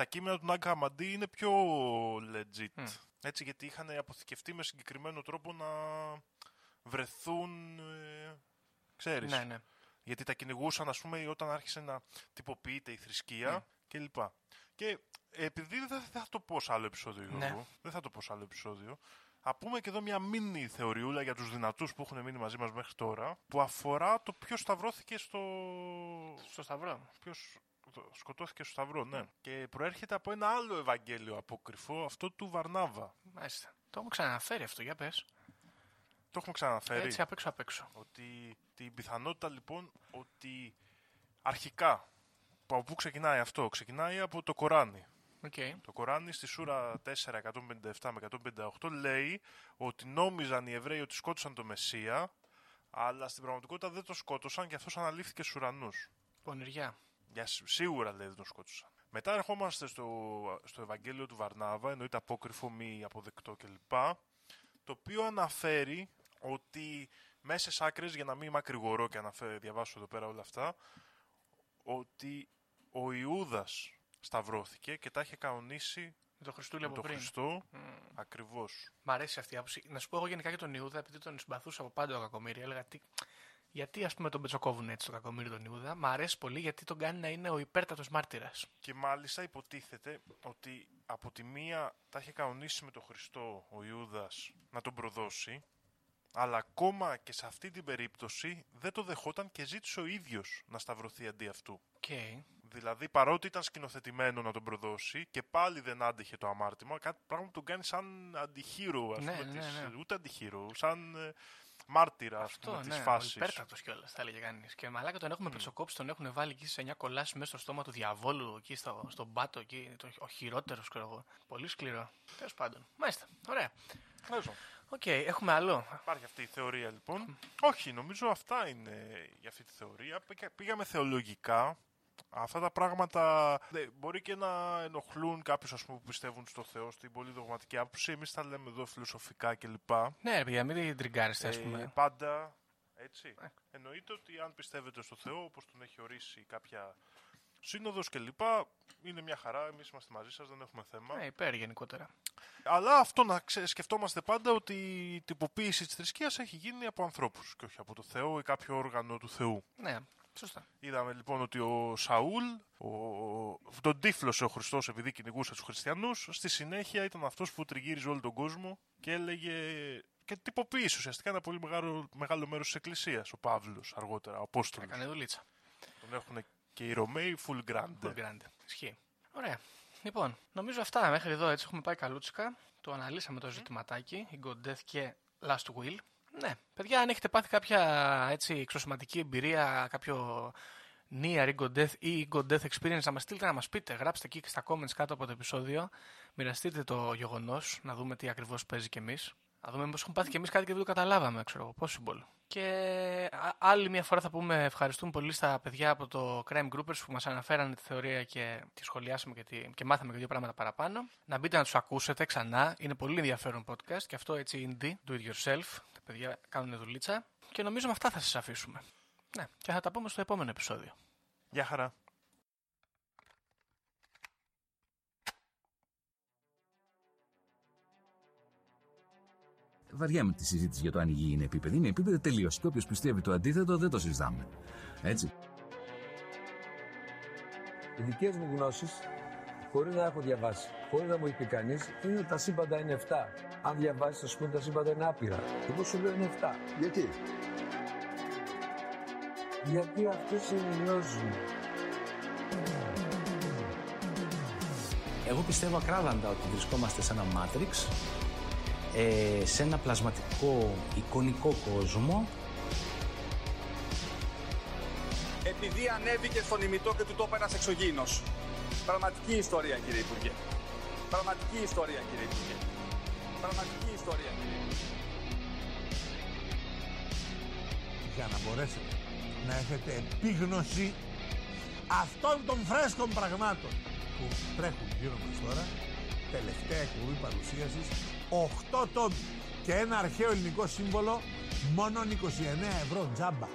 Debatable, ναι. Τα κείμενα του Νάγκα Χαμαντή είναι πιο legit. Μμ. Έτσι, γιατί είχαν αποθηκευτεί με συγκεκριμένο τρόπο να βρεθούν. Ε, ξέρεις. Ναι, ναι. Γιατί τα κυνηγούσαν, ας πούμε, όταν άρχισε να τυποποιείται η θρησκεία Ναι. κλπ. Και επειδή δεν θα, δεν θα το πω σε άλλο επεισόδιο, Ναι. Γιώργο, δεν θα το πω σε άλλο επεισόδιο, Α πούμε και εδώ μια μίνι θεωριούλα για τους δυνατούς που έχουν μείνει μαζί μας μέχρι τώρα, που αφορά το ποιος σταυρώθηκε στο... Στο Σταυρό. Ποιος σκοτώθηκε στο Σταυρό, ναι. Και προέρχεται από ένα άλλο Ευαγγέλιο απόκριφο, αυτό του Βαρνάβα. Μάλιστα. Το έχουμε ξαναφέρει αυτό, για πες. Το έχουμε ξαναφέρει. Έτσι απ' έξω απ' έξω. Ότι την πιθανότητα λοιπόν ότι αρχικά, από πού ξεκινάει αυτό, ξεκινάει από το Κοράνι. Okay. Το Κοράνι στη Σούρα 4, 157 με 158 λέει ότι νόμιζαν οι Εβραίοι ότι σκότωσαν το Μεσσία, αλλά στην πραγματικότητα δεν το σκότωσαν και αυτός αναλήφθηκε στους ουρανούς. Πονηριά. Για σ- σίγουρα λέει δεν τον σκότωσαν. Μετά ερχόμαστε στο, στο Ευαγγέλιο του Βαρνάβα, εννοείται απόκριφο, μη αποδεκτό κλπ. Το οποίο αναφέρει ότι μέσα άκρες, για να μην μακρηγορώ και να διαβάσω εδώ πέρα όλα αυτά, ότι ο Ιούδας σταυρώθηκε και τα είχε κανονίσει Με το Χριστούλη με από τον πριν. Χριστό ακριβώς. Μ' αρέσει αυτή η άποψη. Να σου πω εγώ γενικά για τον Ιούδα, επειδή τον συμπαθούσα από πάντα ο Κακομήρη, έλεγα τι, γιατί ας πούμε τον πετσοκόβουν έτσι τον Κακομήρη τον Ιούδα. Μ' αρέσει πολύ γιατί τον κάνει να είναι ο υπέρτατος μάρτυρας. Και μάλιστα υποτίθεται ότι από τη μία τα είχε κανονίσει με τον Χριστό ο Ιούδας να τον προδώσει, αλλά ακόμα και σε αυτή την περίπτωση δεν το δεχόταν και ζήτησε ο ίδιος να σταυρωθεί αντί αυτού. Okay. Δηλαδή, παρότι ήταν σκηνοθετημένο να τον προδώσει και πάλι δεν άντεχε το αμάρτημα, κάτι πράγμα που τον κάνει σαν αντιχείρο, ας Ναι, πούμε, ναι, της, ναι. ούτε αντιχείρο, σαν ε, μάρτυρα, ας Αυτό, πούμε, ναι, της ο φάσης. υπέρτατος κιόλας θα έλεγε κανείς. Και μαλάκα τον έχουμε πετσοκόψει, τον έχουν βάλει εκεί σε 9 κολλάσει μέσα στο στόμα του διαβόλου, εκεί στο, στον πάτο, εκεί, το, ο χειρότερος ξέρω εγώ. Πολύ σκληρό. Τέλος πάντων. Μάλιστα. Ωραία. Νομίζω. Οκ, έχουμε άλλο. Υπάρχει αυτή η θεωρία λοιπόν. Όχι, νομίζω αυτά είναι για αυτή τη θεωρία. Πήγα- Πήγαμε θεολογικά. Αυτά τα πράγματα ναι, μπορεί και να ενοχλούν κάποιους που πιστεύουν στο Θεό, στην πολύ δογματική άποψη. Εμείς τα λέμε εδώ φιλοσοφικά κλπ. Ναι, ρε παιδιά, μην τριγκάρεστε, ας Ε, πούμε. πάντα έτσι. Ε. Εννοείται ότι αν πιστεύετε στο Θεό, όπως τον έχει ορίσει κάποια σύνοδος κλπ. Είναι μια χαρά, εμείς είμαστε μαζί σας, δεν έχουμε θέμα. Ναι, υπέρ γενικότερα. Αλλά αυτό να ξε- σκεφτόμαστε πάντα ότι η τυποποίηση της θρησκείας έχει γίνει από ανθρώπους και όχι από το Θεό ή κάποιο όργανο του Θεού. Ναι, σωστά. Είδαμε λοιπόν ότι ο Σαούλ, ο... τον τύφλωσε ο Χριστός επειδή κυνηγούσε τους χριστιανούς, στη συνέχεια ήταν αυτός που τριγύριζε όλο τον κόσμο και έλεγε και τυποποίησε ουσιαστικά ένα πολύ μεγάλο, μεγάλο μέρος της Εκκλησίας, ο Παύλος αργότερα, ο Απόστολος. Έκανε δουλίτσα. Τον έχουν και οι Ρωμαίοι full grande. Full grande. Ισχύει. Ωραία. Λοιπόν, νομίζω αυτά μέχρι εδώ έτσι έχουμε πάει καλούτσικα. Το αναλύσαμε το ζητηματάκι, η God Death και Last Will. Ναι, παιδιά, αν έχετε πάθει κάποια έτσι εξωσωματική εμπειρία, κάποιο near God Death ή God Death experience, να μας στείλετε να μας πείτε. Γράψτε εκεί στα comments κάτω από το επεισόδιο. Μοιραστείτε το γεγονός, να δούμε τι ακριβώς παίζει κι εμείς. Να δούμε μήπως έχουμε πάθει κι εμείς κάτι και δεν το καταλάβαμε, ξέρω εγώ, possible. Και α- άλλη μια φορά θα πούμε ευχαριστούμε πολύ στα παιδιά από το Crime Groupers που μας αναφέρανε τη θεωρία και τη σχολιάσαμε και, τη, και μάθαμε και δύο πράγματα παραπάνω. Να μπείτε να τους ακούσετε ξανά. Είναι πολύ ενδιαφέρον podcast και αυτό έτσι indie, do it yourself. Τα παιδιά κάνουν δουλίτσα. Και νομίζω με αυτά θα σας αφήσουμε. Ναι, και θα τα πούμε στο επόμενο επεισόδιο. Γεια χαρά. βαριέμαι τη συζήτηση για το αν η γη είναι επίπεδη. Είναι επίπεδη τελείως. Και όποιος πιστεύει το αντίθετο δεν το συζητάμε. Έτσι. Οι δικές μου γνώσεις, χωρίς να έχω διαβάσει, χωρίς να μου έχει πει κανείς, είναι ότι τα σύμπαντα είναι 7. Αν διαβάσεις, θα σου πούνε τα σύμπαντα είναι άπειρα. Εγώ σου λέω είναι 7. Γιατί; Γιατί αυτέ είναι οι γνώσει μου. Εγώ πιστεύω ακράδαντα ότι βρισκόμαστε σε ένα Matrix, ε, σε ένα πλασματικό εικονικό κόσμο Επειδή ανέβηκε στον ημιτό και του τόπου ένας εξωγήινος. Πραγματική ιστορία κύριε Υπουργέ. Πραγματική ιστορία κύριε Υπουργέ. Πραγματική ιστορία κύριε Υπουργέ. για να μπορέσετε να έχετε επίγνωση αυτών των φρέσκων πραγμάτων που τρέχουν γύρω μας τώρα τελευταία εκπομπή παρουσίασης 8 τόμοι και ένα αρχαίο ελληνικό σύμβολο μόνο 29 ευρώ τζάμπα